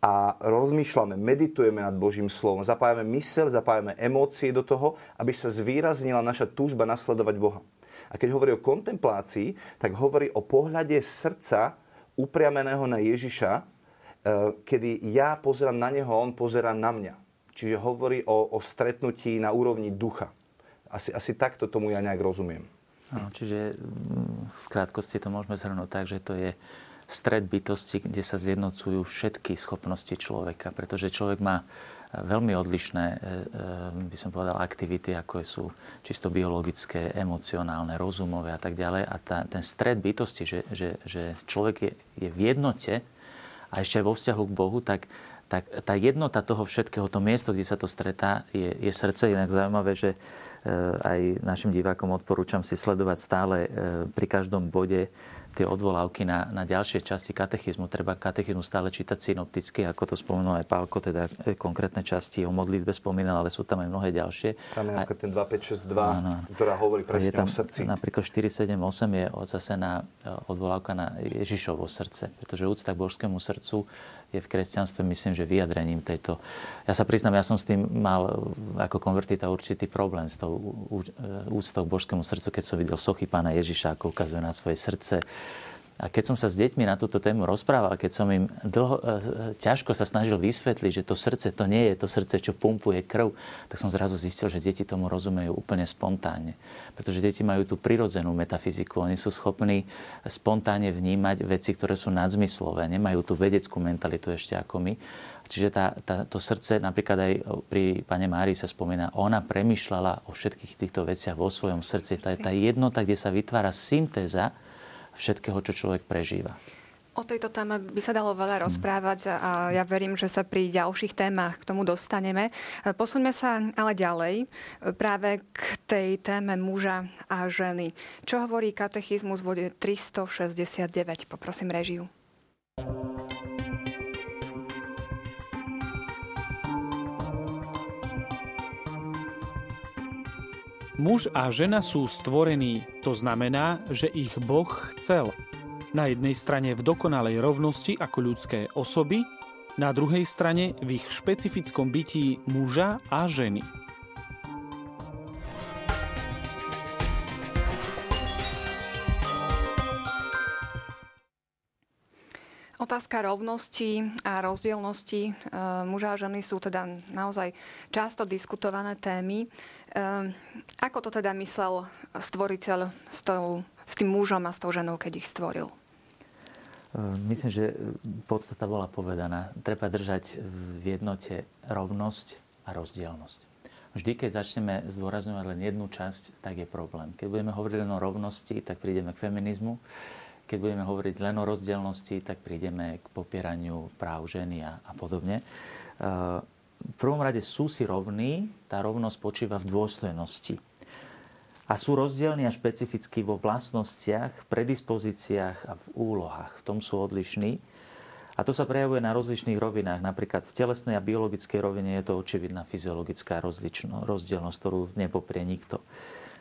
a rozmýšľame, meditujeme nad Božím slovom, zapájame mysel, zapájame emócie do toho, aby sa zvýraznila naša túžba nasledovať Boha. A keď hovorí o kontemplácii, tak hovorí o pohľade srdca upriameného na Ježiša, e, kedy ja pozerám na Neho On pozerá na mňa. Čiže hovorí o, o stretnutí na úrovni ducha. Asi, asi takto tomu ja nejak rozumiem. No, čiže mm, v krátkosti to môžeme zhrnúť tak, že to je stred bytosti, kde sa zjednocujú všetky schopnosti človeka, pretože človek má veľmi odlišné, e, e, by som povedal, aktivity, ako sú čisto biologické, emocionálne, rozumové a tak ďalej. A tá, ten stred bytosti, že, že, že človek je, je v jednote a ešte aj vo vzťahu k Bohu, tak, tak tá jednota toho všetkého, to miesto, kde sa to stretá, je, je srdce. Inak zaujímavé, že aj našim divákom odporúčam si sledovať stále pri každom bode tie odvolávky na, na ďalšie časti katechizmu. Treba katechizmu stále čítať synopticky, ako to spomenul aj Pálko, teda e, konkrétne časti o modlitbe spomínal, ale sú tam aj mnohé ďalšie. Tam je napríklad ten 2562, áno, ktorá hovorí presne tam, o srdci. Napríklad 478 je zase na e, odvolávka na Ježišovo srdce, pretože úcta k božskému srdcu je v kresťanstve, myslím, že vyjadrením tejto... Ja sa priznám, ja som s tým mal ako konvertita určitý problém s tou úctou k božskému srdcu, keď som videl sochy pána Ježiša, ako ukazuje na svoje srdce, a keď som sa s deťmi na túto tému rozprával, keď som im dlho, e, ťažko sa snažil vysvetliť, že to srdce to nie je to srdce, čo pumpuje krv, tak som zrazu zistil, že deti tomu rozumejú úplne spontánne. Pretože deti majú tú prirodzenú metafyziku. Oni sú schopní spontánne vnímať veci, ktoré sú nadzmyslové. Nemajú tú vedeckú mentalitu ešte ako my. Čiže tá, tá, to srdce, napríklad aj pri pane Márii sa spomína, ona premyšľala o všetkých týchto veciach vo svojom srdci. Tá, tá jednota, kde sa vytvára syntéza, všetkého, čo človek prežíva. O tejto téme by sa dalo veľa rozprávať a ja verím, že sa pri ďalších témach k tomu dostaneme. Posuňme sa ale ďalej práve k tej téme muža a ženy. Čo hovorí katechizmus v vode 369? Poprosím režiu. Muž a žena sú stvorení, to znamená, že ich Boh chcel. Na jednej strane v dokonalej rovnosti ako ľudské osoby, na druhej strane v ich špecifickom bytí muža a ženy. Otázka rovnosti a rozdielnosti e, muža a ženy sú teda naozaj často diskutované témy. E, ako to teda myslel stvoriteľ s, tou, s tým mužom a s tou ženou, keď ich stvoril? E, myslím, že podstata bola povedaná. Treba držať v jednote rovnosť a rozdielnosť. Vždy, keď začneme zdôrazňovať len jednu časť, tak je problém. Keď budeme hovoriť len o rovnosti, tak prídeme k feminizmu keď budeme hovoriť len o rozdielnosti, tak prídeme k popieraniu práv ženy a, a podobne. E, v prvom rade sú si rovní, tá rovnosť počíva v dôstojnosti. A sú rozdielni a špecificky vo vlastnostiach, predispozíciách a v úlohách. V tom sú odlišní. A to sa prejavuje na rozličných rovinách. Napríklad v telesnej a biologickej rovine je to očividná fyziologická rozdielnosť, ktorú nepoprie nikto.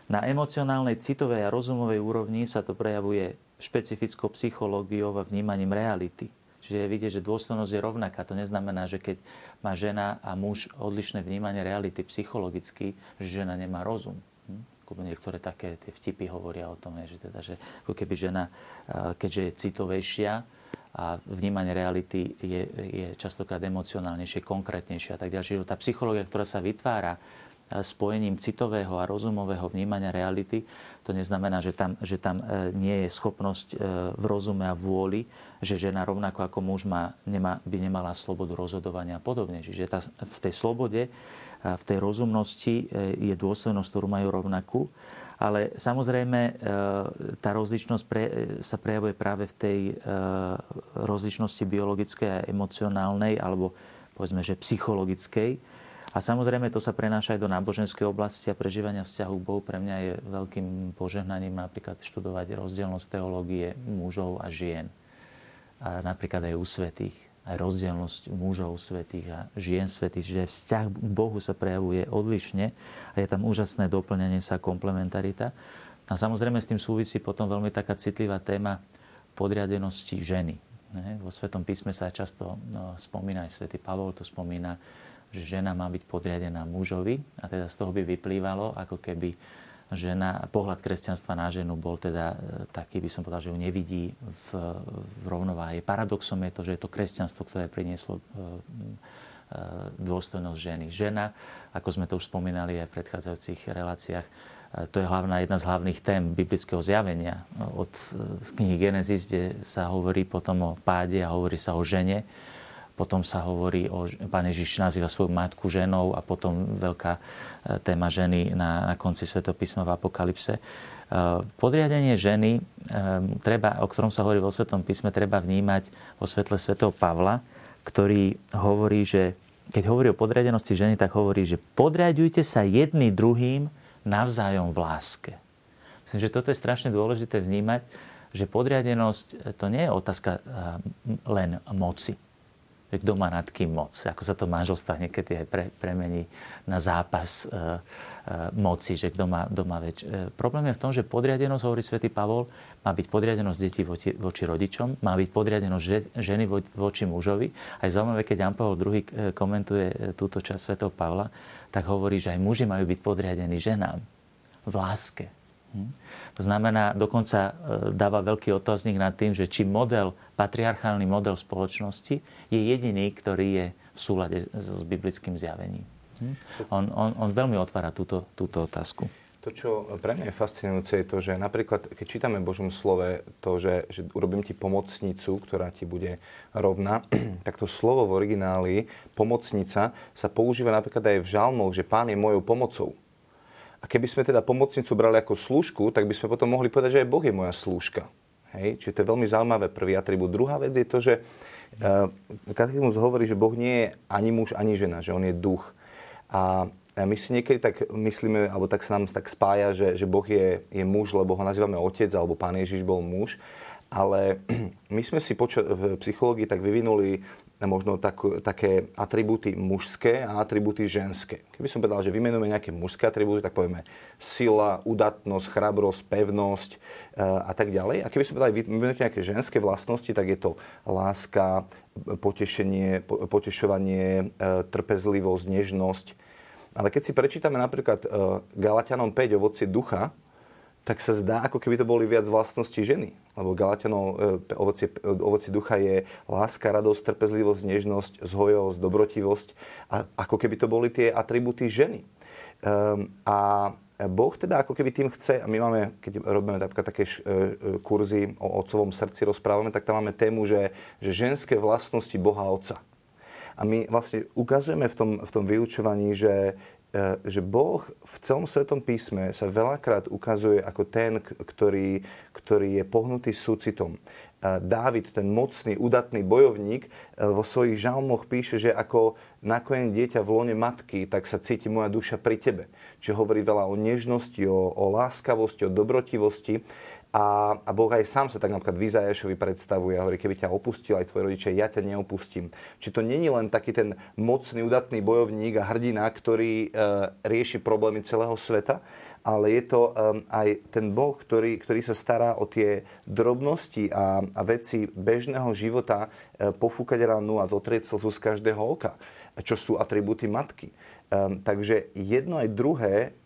Na emocionálnej, citovej a rozumovej úrovni sa to prejavuje špecifickou psychológiou a vnímaním reality. Čiže vidieť, že dôstojnosť je rovnaká. To neznamená, že keď má žena a muž odlišné vnímanie reality psychologicky, že žena nemá rozum. Hm? Niektoré také tie vtipy hovoria o tom, že, teda, že ako keby žena, keďže je citovejšia, a vnímanie reality je, je častokrát emocionálnejšie, konkrétnejšie a tak ďalej. Čiže tá psychológia, ktorá sa vytvára spojením citového a rozumového vnímania reality, to neznamená, že tam, že tam e, nie je schopnosť e, v rozume a vôli, že žena rovnako ako muž má, nemá, by nemala slobodu rozhodovania a podobne. Čiže tá, v tej slobode, v tej rozumnosti e, je dôstojnosť, ktorú majú rovnakú. Ale samozrejme, tá rozličnosť pre, sa prejavuje práve v tej rozličnosti biologickej a emocionálnej, alebo povedzme, že psychologickej a samozrejme to sa prenáša aj do náboženskej oblasti a prežívania vzťahu k Bohu. Pre mňa je veľkým požehnaním napríklad študovať rozdielnosť teológie mužov a žien. A napríklad aj u svetých. Aj rozdielnosť mužov svetých a žien svetých. Že vzťah k Bohu sa prejavuje odlišne a je tam úžasné doplňanie sa komplementarita. A samozrejme s tým súvisí potom veľmi taká citlivá téma podriadenosti ženy. Vo Svetom písme sa často no, spomína, aj svätý Pavol to spomína, že žena má byť podriadená mužovi a teda z toho by vyplývalo, ako keby žena, pohľad kresťanstva na ženu bol teda e, taký, by som povedal, že ju nevidí v, v rovnováhe. Paradoxom je to, že je to kresťanstvo, ktoré prinieslo e, e, dôstojnosť ženy. Žena, ako sme to už spomínali aj v predchádzajúcich reláciách, to je hlavná, jedna z hlavných tém biblického zjavenia. Od knihy Genesis, kde sa hovorí potom o páde a hovorí sa o žene. Potom sa hovorí o... Pán Ježiš nazýva svoju matku ženou a potom veľká téma ženy na, na konci Svetopísma v Apokalypse. Podriadenie ženy, treba, o ktorom sa hovorí vo Svetom písme, treba vnímať vo svetle svätého Pavla, ktorý hovorí, že keď hovorí o podriadenosti ženy, tak hovorí, že podriadujte sa jedný druhým navzájom v láske. Myslím, že toto je strašne dôležité vnímať, že podriadenosť to nie je otázka len moci. Že kto má nad kým moc. Ako sa to manželstva niekedy aj pre, premení na zápas e, e, moci, že kto má doma väč. E, problém je v tom, že podriadenosť, hovorí svätý Pavol, má byť podriadenosť detí voči, voči rodičom, má byť podriadenosť ženy voči mužovi. Aj zaujímavé, keď Jan Pavel II e, komentuje e, túto časť svätého Pavla, tak hovorí, že aj muži majú byť podriadení ženám v láske. Hm? Znamená, dokonca e, dáva veľký otáznik nad tým, že či model, patriarchálny model spoločnosti je jediný, ktorý je v súlade s biblickým zjavením. Hm? On, on, on veľmi otvára túto, túto otázku. To, čo pre mňa je fascinujúce, je to, že napríklad, keď čítame v Božom slove to, že, že urobím ti pomocnicu, ktorá ti bude rovná, tak to slovo v origináli, pomocnica, sa používa napríklad aj v žalmoch, že pán je mojou pomocou. A keby sme teda pomocnicu brali ako služku, tak by sme potom mohli povedať, že aj Boh je moja slúžka. Hej? Čiže to je veľmi zaujímavé prvý atribút. Druhá vec je to, že uh, katechizmus hovorí, že Boh nie je ani muž, ani žena, že on je duch. A my si niekedy tak myslíme, alebo tak sa nám tak spája, že, že Boh je, je muž, lebo ho nazývame otec, alebo pán Ježiš bol muž. Ale my sme si počo- v psychológii tak vyvinuli možno tak, také atribúty mužské a atribúty ženské. Keby som povedal, že vymenujeme nejaké mužské atribúty, tak povieme sila, udatnosť, chrabrosť, pevnosť e, a tak ďalej. A keby sme povedali, vymenujete nejaké ženské vlastnosti, tak je to láska, potešenie, potešovanie, e, trpezlivosť, nežnosť, ale keď si prečítame napríklad uh, Galatianom 5 ovocie ducha, tak sa zdá, ako keby to boli viac vlastnosti ženy. Lebo Galatianov uh, ovocie, ovocie ducha je láska, radosť, trpezlivosť, nežnosť, zhojovosť, dobrotivosť. A ako keby to boli tie atributy ženy. Um, a Boh teda ako keby tým chce, a my máme, keď robíme napríklad také š, e, kurzy o otcovom srdci, rozprávame, tak tam máme tému, že, že ženské vlastnosti Boha Otca. A my vlastne ukazujeme v tom, v tom vyučovaní, že, e, že Boh v celom Svetom písme sa veľakrát ukazuje ako ten, ktorý, ktorý je pohnutý súcitom. Dávid, ten mocný, udatný bojovník, e, vo svojich žalmoch píše, že ako nakoniec dieťa v lone matky, tak sa cíti moja duša pri tebe. Čiže hovorí veľa o nežnosti, o, o láskavosti, o dobrotivosti. A, a Boh aj sám sa tak napríklad Vizajašovi predstavuje a hovorí, keby ťa opustil aj tvoje rodičia, ja ťa neopustím. Či to není len taký ten mocný, udatný bojovník a hrdina, ktorý e, rieši problémy celého sveta, ale je to e, aj ten Boh, ktorý, ktorý sa stará o tie drobnosti a, a veci bežného života, e, pofúkať ránu a zotrieť slzu z každého oka, čo sú atribúty matky. E, takže jedno aj druhé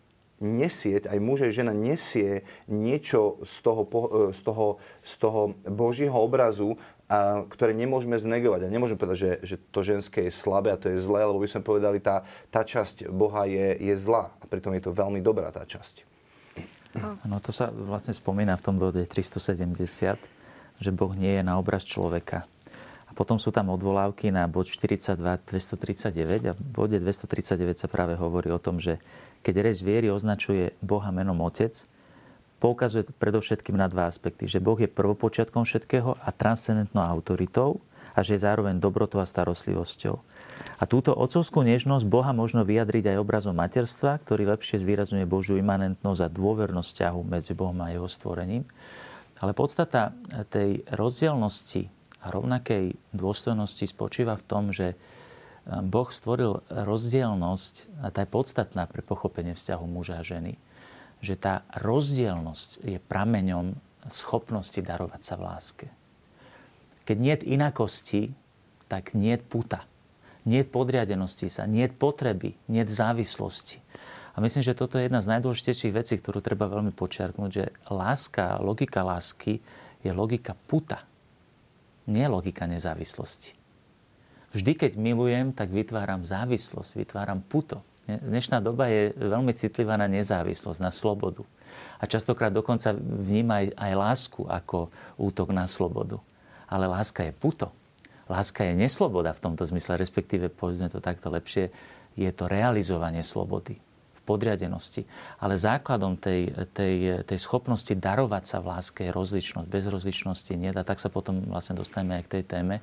nesieť, aj muž, aj žena nesie niečo z toho, e, z toho, z toho Božieho obrazu, a, ktoré nemôžeme znegovať. A nemôžeme povedať, že, že to ženské je slabé a to je zlé, lebo by sme povedali, tá, tá časť Boha je, je zlá. A pritom je to veľmi dobrá tá časť. No to sa vlastne spomína v tom bode 370, že Boh nie je na obraz človeka. A potom sú tam odvolávky na bod 42, 239 a v bode 239 sa práve hovorí o tom, že keď reč viery označuje Boha menom Otec, poukazuje predovšetkým na dva aspekty. Že Boh je prvopočiatkom všetkého a transcendentnou autoritou a že je zároveň dobrotou a starostlivosťou. A túto otcovskú nežnosť Boha možno vyjadriť aj obrazom materstva, ktorý lepšie zvýrazňuje Božiu imanentnosť a dôvernosť ťahu medzi Bohom a jeho stvorením. Ale podstata tej rozdielnosti a rovnakej dôstojnosti spočíva v tom, že Boh stvoril rozdielnosť, a tá je podstatná pre pochopenie vzťahu muža a ženy, že tá rozdielnosť je prameňom schopnosti darovať sa v láske. Keď nie inakosti, tak nie puta. Nie podriadenosti sa, nie potreby, nie závislosti. A myslím, že toto je jedna z najdôležitejších vecí, ktorú treba veľmi počiarknúť, že láska, logika lásky je logika puta, nie logika nezávislosti. Vždy, keď milujem, tak vytváram závislosť, vytváram puto. Dnešná doba je veľmi citlivá na nezávislosť, na slobodu. A častokrát dokonca vníma aj, aj lásku ako útok na slobodu. Ale láska je puto. Láska je nesloboda v tomto zmysle, respektíve, povedzme to takto lepšie, je to realizovanie slobody v podriadenosti. Ale základom tej, tej, tej schopnosti darovať sa v láske je rozličnosť. Bez rozličnosti. A tak sa potom vlastne dostaneme aj k tej téme,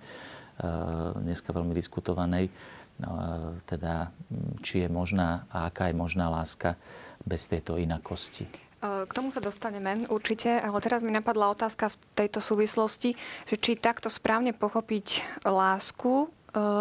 dneska veľmi diskutovanej, uh, teda či je možná a aká je možná láska bez tejto inakosti. K tomu sa dostaneme určite, ale teraz mi napadla otázka v tejto súvislosti, že či takto správne pochopiť lásku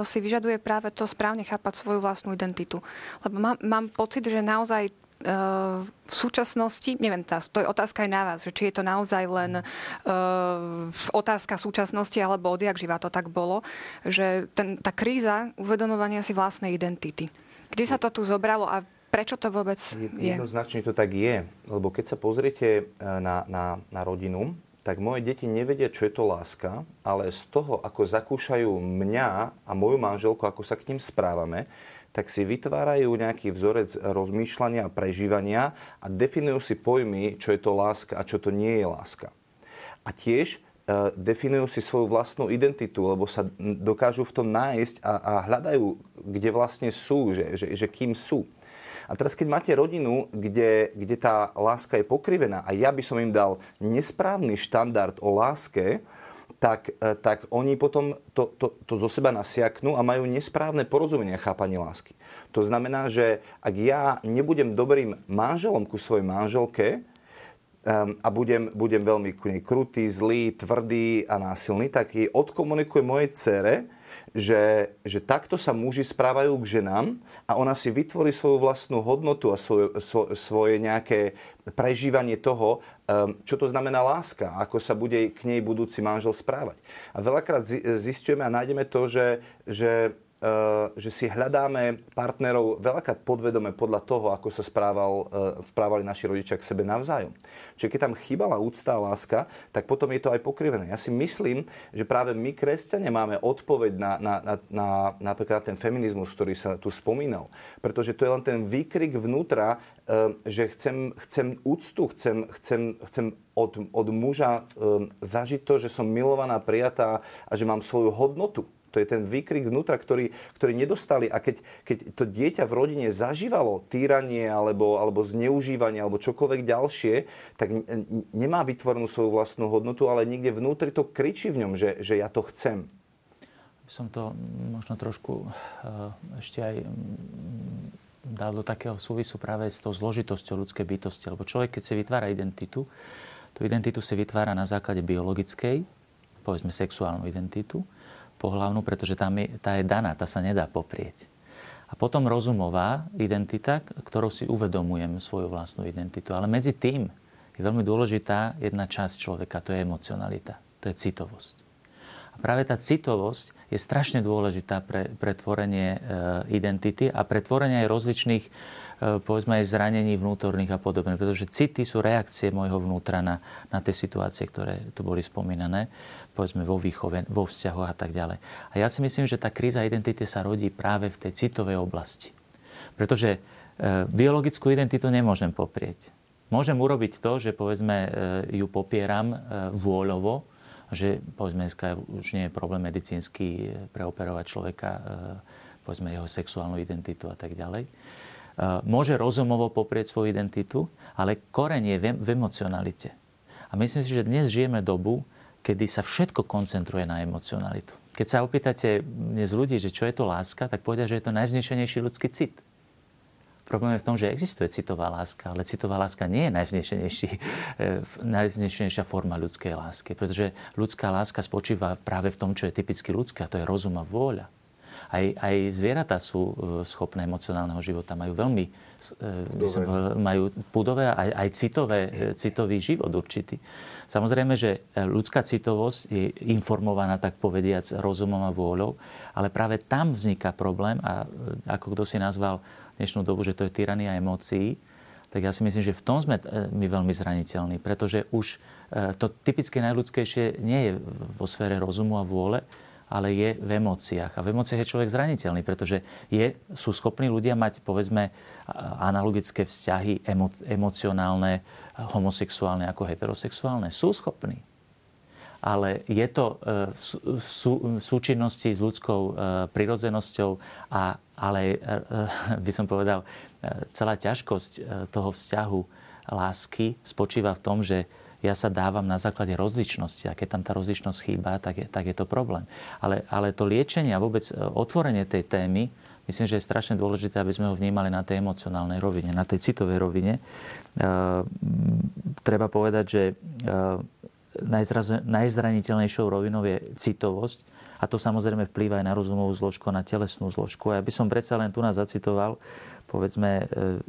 si vyžaduje práve to správne chápať svoju vlastnú identitu. Lebo mám, mám pocit, že naozaj v súčasnosti, neviem, to je otázka aj na vás, že či je to naozaj len uh, otázka súčasnosti, alebo odjak živa to tak bolo, že ten, tá kríza uvedomovania si vlastnej identity. Kde sa to tu zobralo a Prečo to vôbec je? Jednoznačne to tak je, lebo keď sa pozriete e, na, na, na rodinu, tak moje deti nevedia, čo je to láska, ale z toho, ako zakúšajú mňa a moju manželku, ako sa k ním správame, tak si vytvárajú nejaký vzorec rozmýšľania a prežívania a definujú si pojmy, čo je to láska a čo to nie je láska. A tiež e, definujú si svoju vlastnú identitu, lebo sa dokážu v tom nájsť a, a hľadajú, kde vlastne sú, že, že, že kým sú. A teraz, keď máte rodinu, kde, kde tá láska je pokrivená a ja by som im dal nesprávny štandard o láske, tak, e, tak oni potom to, to, to zo seba nasiaknú a majú nesprávne porozumenie a chápanie lásky. To znamená, že ak ja nebudem dobrým manželom ku svojej manželke, a budem, budem veľmi krutý, zlý, tvrdý a násilný, tak jej odkomunikujem mojej cere, že, že takto sa muži správajú k ženám a ona si vytvorí svoju vlastnú hodnotu a svoje, svo, svoje nejaké prežívanie toho, um, čo to znamená láska, ako sa bude k nej budúci manžel správať. A veľakrát zistujeme a nájdeme to, že, že že si hľadáme partnerov veľakrát podvedome podľa toho, ako sa správal, eh, správali naši rodičia k sebe navzájom. Čiže keď tam chýbala úcta a láska, tak potom je to aj pokrivené. Ja si myslím, že práve my, kresťania, máme odpoveď na, na, na, na napríklad na ten feminizmus, ktorý sa tu spomínal. Pretože to je len ten výkrik vnútra, eh, že chcem, chcem úctu, chcem, chcem, chcem od, od muža zažiť to, že som milovaná, prijatá a že mám svoju hodnotu. To je ten výkrik vnútra, ktorý, ktorý nedostali. A keď, keď to dieťa v rodine zažívalo týranie alebo, alebo zneužívanie alebo čokoľvek ďalšie, tak nemá vytvorenú svoju vlastnú hodnotu, ale niekde vnútri to kričí v ňom, že, že ja to chcem. Som to možno trošku uh, ešte aj dal do takého súvisu práve s tou zložitosťou ľudskej bytosti. Lebo človek, keď si vytvára identitu, tú identitu si vytvára na základe biologickej, povedzme sexuálnu identitu, pohľavnú, pretože je, tá je daná, tá sa nedá poprieť. A potom rozumová identita, ktorou si uvedomujem svoju vlastnú identitu. Ale medzi tým je veľmi dôležitá jedna časť človeka, to je emocionalita, to je citovosť. A práve tá citovosť je strašne dôležitá pre, pre tvorenie e, identity a pre tvorenie aj rozličných povedzme aj zranení vnútorných a podobne. Pretože city sú reakcie môjho vnútra na, na tie situácie, ktoré tu boli spomínané, povedzme vo výchove, vo vzťahoch a tak ďalej. A ja si myslím, že tá kríza identity sa rodí práve v tej citovej oblasti. Pretože e, biologickú identitu nemôžem poprieť. Môžem urobiť to, že povedzme e, ju popieram e, vôľovo, že povedzme dneska už nie je problém medicínsky e, preoperovať človeka, e, povedzme jeho sexuálnu identitu a tak ďalej môže rozumovo poprieť svoju identitu, ale koreň je v emocionalite. A myslím si, že dnes žijeme dobu, kedy sa všetko koncentruje na emocionalitu. Keď sa opýtate dnes ľudí, že čo je to láska, tak povedia, že je to najvznešenejší ľudský cit. Problém je v tom, že existuje citová láska, ale citová láska nie je e, najvznešenejšia forma ľudskej lásky, pretože ľudská láska spočíva práve v tom, čo je typicky ľudské, a to je rozum a vôľa. Aj, aj zvieratá sú e, schopné emocionálneho života, majú veľmi e, majú pudové aj, aj citové, e, citový život určitý. Samozrejme, že ľudská citovosť je informovaná, tak povediac, rozumom a vôľou, ale práve tam vzniká problém a ako kto si nazval dnešnú dobu, že to je tyrania emócií, tak ja si myslím, že v tom sme my veľmi zraniteľní, pretože už to typické najľudskejšie nie je vo sfére rozumu a vôle, ale je v emóciách. A v emóciách je človek zraniteľný, pretože je, sú schopní ľudia mať, povedzme, analogické vzťahy emo, emocionálne, homosexuálne ako heterosexuálne. Sú schopní. Ale je to e, v, sú, v súčinnosti s ľudskou e, prirodzenosťou, a, ale e, by som povedal, celá ťažkosť toho vzťahu lásky spočíva v tom, že ja sa dávam na základe rozličnosti a keď tam tá rozličnosť chýba, tak je, tak je to problém. Ale, ale to liečenie a vôbec e, otvorenie tej témy, myslím, že je strašne dôležité, aby sme ho vnímali na tej emocionálnej rovine, na tej citovej rovine. E, treba povedať, že e, najzraniteľnejšou rovinou je citovosť a to samozrejme vplýva aj na rozumovú zložku, na telesnú zložku. A ja by som predsa len tu nás zacitoval, povedzme, e,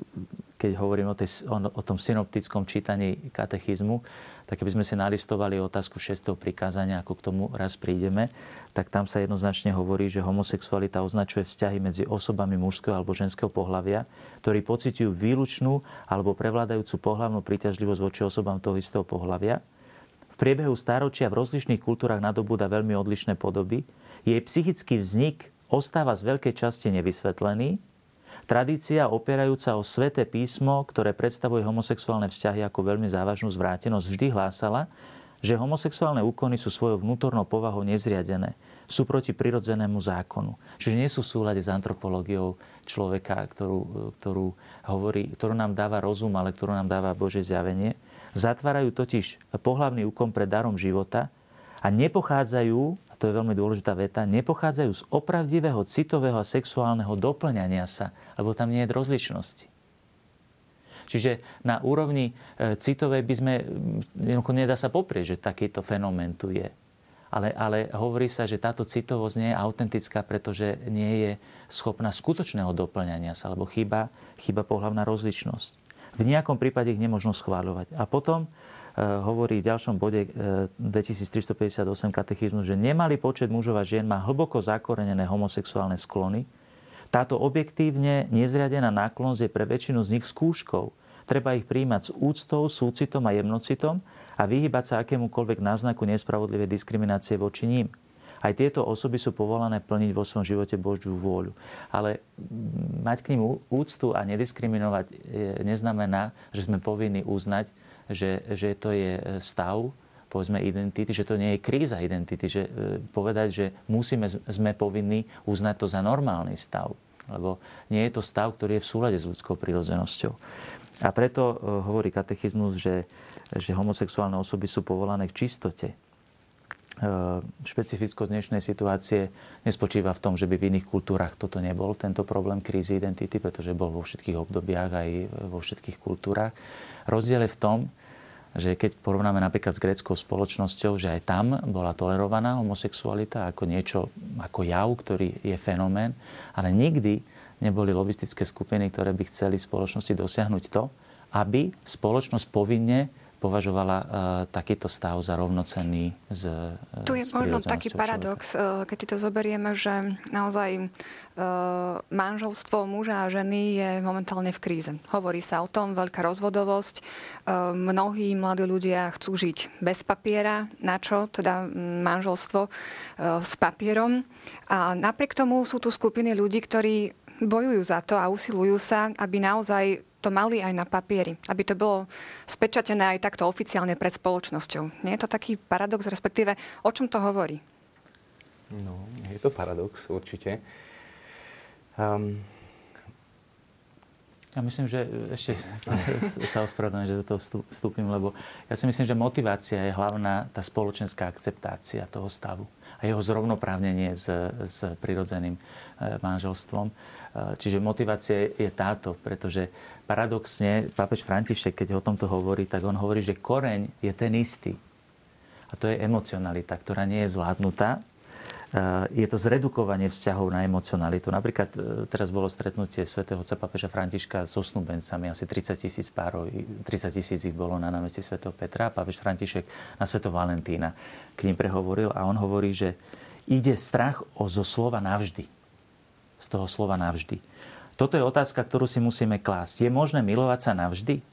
keď hovorím o, tej, o, o tom synoptickom čítaní katechizmu, tak keby sme si nalistovali otázku 6. prikázania, ako k tomu raz prídeme, tak tam sa jednoznačne hovorí, že homosexualita označuje vzťahy medzi osobami mužského alebo ženského pohľavia, ktorí pociťujú výlučnú alebo prevládajúcu pohľavnú príťažlivosť voči osobám toho istého pohľavia. V priebehu stáročia v rozličných kultúrach nadobúda veľmi odlišné podoby. Jej psychický vznik ostáva z veľkej časti nevysvetlený, Tradícia opierajúca o sveté písmo, ktoré predstavuje homosexuálne vzťahy ako veľmi závažnú zvrátenosť, vždy hlásala, že homosexuálne úkony sú svojou vnútornou povahou nezriadené, sú proti prirodzenému zákonu. Čiže nie sú v súlade s antropológiou človeka, ktorú, ktorú, hovorí, ktorú nám dáva rozum, ale ktorú nám dáva Bože zjavenie. Zatvárajú totiž pohlavný úkon pred darom života a nepochádzajú to je veľmi dôležitá veta, nepochádzajú z opravdivého citového a sexuálneho doplňania sa, lebo tam nie je rozličnosti. Čiže na úrovni e, citovej by sme, jednoducho nedá sa poprieť, že takýto fenomén tu je. Ale, ale hovorí sa, že táto citovosť nie je autentická, pretože nie je schopná skutočného doplňania sa, alebo chýba, chýba pohľavná rozličnosť. V nejakom prípade ich nemôžno schváľovať. A potom hovorí v ďalšom bode 2358 eh, katechizmu, že nemalý počet mužov a žien má hlboko zakorenené homosexuálne sklony. Táto objektívne nezriadená náklonnosť je pre väčšinu z nich skúškou. Treba ich príjmať s úctou, súcitom a jemnocitom a vyhybať sa akémukoľvek náznaku nespravodlivej diskriminácie voči ním. Aj tieto osoby sú povolané plniť vo svojom živote Božiu vôľu. Ale mať k ním úctu a nediskriminovať eh, neznamená, že sme povinni uznať, že, že to je e, stav, povedzme, identity, že to nie je kríza identity, že e, povedať, že musíme, sme povinní uznať to za normálny stav. Lebo nie je to stav, ktorý je v súlade s ľudskou prírodzenosťou. A preto e, hovorí katechizmus, že, že homosexuálne osoby sú povolané k čistote. Špecifickosť dnešnej situácie nespočíva v tom, že by v iných kultúrach toto nebol, tento problém krízy identity, pretože bol vo všetkých obdobiach aj vo všetkých kultúrach. Rozdiel je v tom, že keď porovnáme napríklad s gréckou spoločnosťou, že aj tam bola tolerovaná homosexualita ako niečo, ako jav, ktorý je fenomén, ale nikdy neboli lobistické skupiny, ktoré by chceli spoločnosti dosiahnuť to, aby spoločnosť povinne považovala uh, takýto stav za rovnocenný s uh, Tu je možno taký paradox, uh, keď si to zoberieme, že naozaj manželstvo muža a ženy je momentálne v kríze. Hovorí sa o tom, veľká rozvodovosť. Mnohí mladí ľudia chcú žiť bez papiera. Na čo? Teda manželstvo uh, s papierom. A napriek tomu sú tu skupiny ľudí, ktorí bojujú za to a usilujú sa, aby naozaj to mali aj na papieri, aby to bolo spečatené aj takto oficiálne pred spoločnosťou. Nie je to taký paradox, respektíve o čom to hovorí? No, je to paradox, určite. Um, ja myslím, že ešte sa ospravedlňujem, že do toho vstúpim, lebo ja si myslím, že motivácia je hlavná tá spoločenská akceptácia toho stavu a jeho zrovnoprávnenie s, s prirodzeným eh, manželstvom. Eh, čiže motivácia je táto, pretože paradoxne pápež František, keď o tomto hovorí, tak on hovorí, že koreň je ten istý. A to je emocionalita, ktorá nie je zvládnutá. Eh, je to zredukovanie vzťahov na emocionalitu. Napríklad eh, teraz bolo stretnutie svätého otca pápeža Františka so snúbencami, asi 30 tisíc párov, 30 tisíc ich bolo na námestí svätého Petra a pápež František na sveto Valentína k ním prehovoril a on hovorí, že ide strach o zo slova navždy z toho slova navždy. Toto je otázka, ktorú si musíme klásť. Je možné milovať sa navždy? E,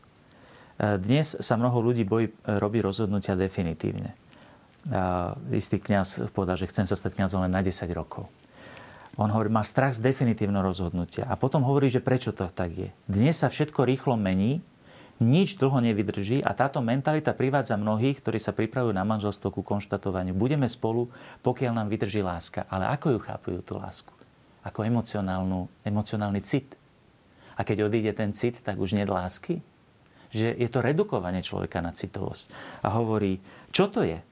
dnes sa mnoho ľudí bojí robiť rozhodnutia definitívne. Istý kňaz povedal, že chcem sa stať kňazom len na 10 rokov. On hovorí, má strach z definitívneho rozhodnutia. A potom hovorí, že prečo to tak je. Dnes sa všetko rýchlo mení, nič dlho nevydrží a táto mentalita privádza mnohých, ktorí sa pripravujú na manželstvo ku konštatovaniu. Budeme spolu, pokiaľ nám vydrží láska. Ale ako ju chápujú tú lásku? Ako emocionálny cit. A keď odíde ten cit, tak už nie lásky? Že je to redukovanie človeka na citovosť. A hovorí, čo to je?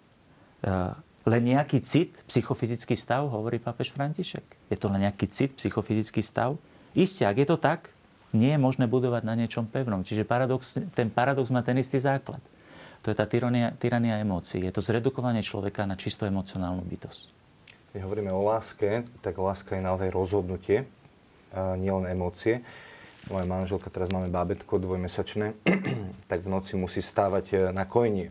Uh, len nejaký cit, psychofyzický stav, hovorí pápež František. Je to len nejaký cit, psychofyzický stav? Isté, ak je to tak, nie je možné budovať na niečom pevnom. Čiže paradox, ten paradox má ten istý základ. To je tá tyrania, tyrania emócií. Je to zredukovanie človeka na čisto emocionálnu bytosť. Keď hovoríme o láske, tak láska je naozaj rozhodnutie, nielen emócie. Moja manželka, teraz máme bábetko dvojmesačné, tak v noci musí stávať e, na kojenie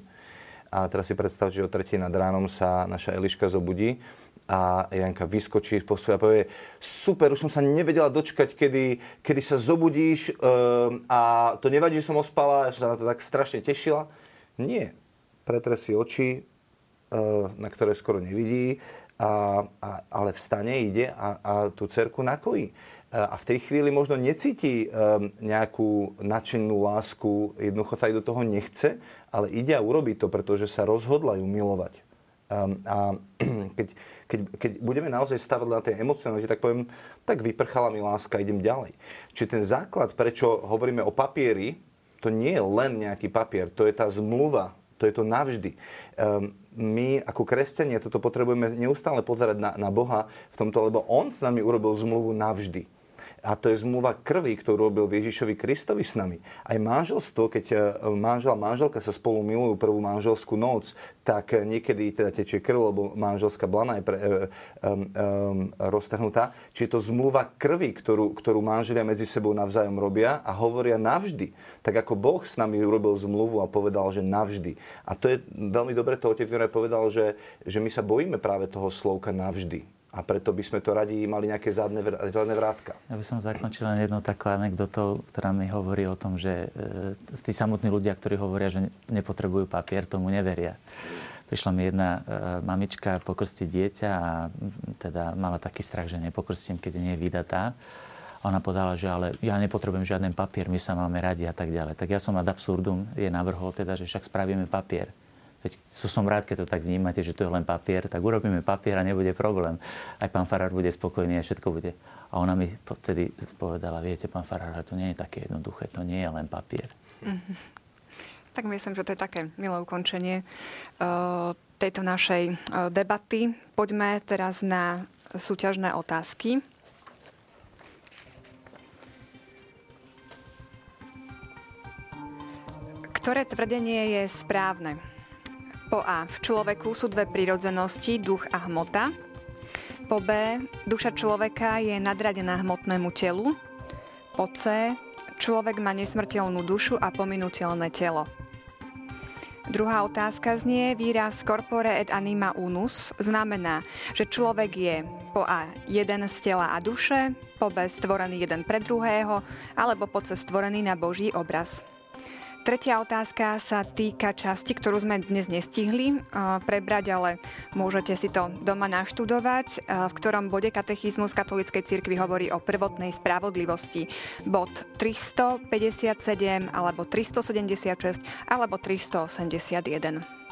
a teraz si predstav, že o tretej nad ránom sa naša Eliška zobudí a Janka vyskočí po a povie, super, už som sa nevedela dočkať, kedy, kedy sa zobudíš um, a to nevadí, že som ospala, ja som sa na to tak strašne tešila. Nie. Pretre si oči, uh, na ktoré skoro nevidí, a, a, ale vstane, ide a, a tú cerku nakojí a v tej chvíli možno necíti um, nejakú nadšenú lásku, jednoducho sa aj do toho nechce, ale ide a urobí to, pretože sa rozhodla ju milovať. Um, a keď, keď, keď budeme naozaj stavať na tej emocionalite, tak poviem, tak vyprchala mi láska, idem ďalej. Čiže ten základ, prečo hovoríme o papieri, to nie je len nejaký papier, to je tá zmluva, to je to navždy. Um, my ako kresťania toto potrebujeme neustále pozerať na, na Boha v tomto, lebo On s nami urobil zmluvu navždy. A to je zmluva krvi, ktorú robil Ježišovi Kristovi s nami. Aj manželstvo, keď e, manžel a manželka sa spolu milujú prvú manželskú noc, tak niekedy teda tečie krv, lebo manželská blana je pre, um, um, roztrhnutá. Čiže je to zmluva krvi, ktorú, ktorú manželia medzi sebou navzájom robia a hovoria navždy. Tak ako Boh s nami urobil zmluvu a povedal, že navždy. A to je veľmi dobre, to otec povedal, že, že my sa bojíme práve toho slovka navždy a preto by sme to radi mali nejaké zadné, zadné vrátka. Ja by som zakončil len jednou takou anekdotou, ktorá mi hovorí o tom, že e, tí samotní ľudia, ktorí hovoria, že nepotrebujú papier, tomu neveria. Prišla mi jedna e, mamička pokrstiť dieťa a teda mala taký strach, že nepokrstím, keď nie je vydatá. Ona povedala, že ale ja nepotrebujem žiaden papier, my sa máme radi a tak ďalej. Tak ja som ad absurdum je navrhol teda, že však spravíme papier. Veď som rád, keď to tak vnímate, že to je len papier, tak urobíme papier a nebude problém. Aj pán Farár bude spokojný a všetko bude. A ona mi vtedy povedala, viete, pán Farár, to nie je také jednoduché, to nie je len papier. Mm-hmm. Tak myslím, že to je také milé ukončenie uh, tejto našej uh, debaty. Poďme teraz na súťažné otázky. Ktoré tvrdenie je správne? Po A. V človeku sú dve prírodzenosti, duch a hmota. Po B. Duša človeka je nadradená hmotnému telu. Po C. Človek má nesmrteľnú dušu a pominuteľné telo. Druhá otázka znie, výraz corpore et anima unus znamená, že človek je po A jeden z tela a duše, po B stvorený jeden pre druhého, alebo po C stvorený na Boží obraz. Tretia otázka sa týka časti, ktorú sme dnes nestihli prebrať, ale môžete si to doma naštudovať, v ktorom bode katechizmus katolíckej cirkvi hovorí o prvotnej spravodlivosti. Bod 357 alebo 376 alebo 381.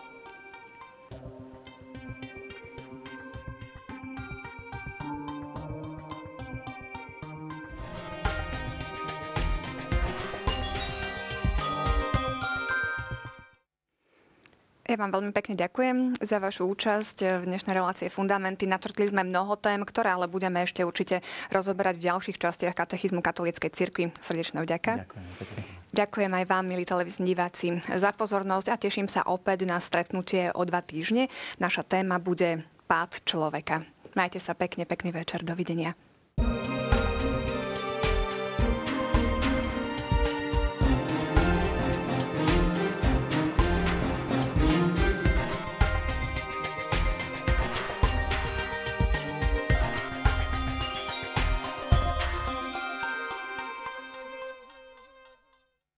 Ja vám veľmi pekne ďakujem za vašu účasť v dnešnej relácie Fundamenty. Natrtli sme mnoho tém, ktoré ale budeme ešte určite rozoberať v ďalších častiach katechizmu katolíckej cirkvi. Srdečná vďaka. Ďakujem. Ďakujem aj vám, milí televízni diváci, za pozornosť a teším sa opäť na stretnutie o dva týždne. Naša téma bude pád človeka. Majte sa pekne, pekný večer. Dovidenia.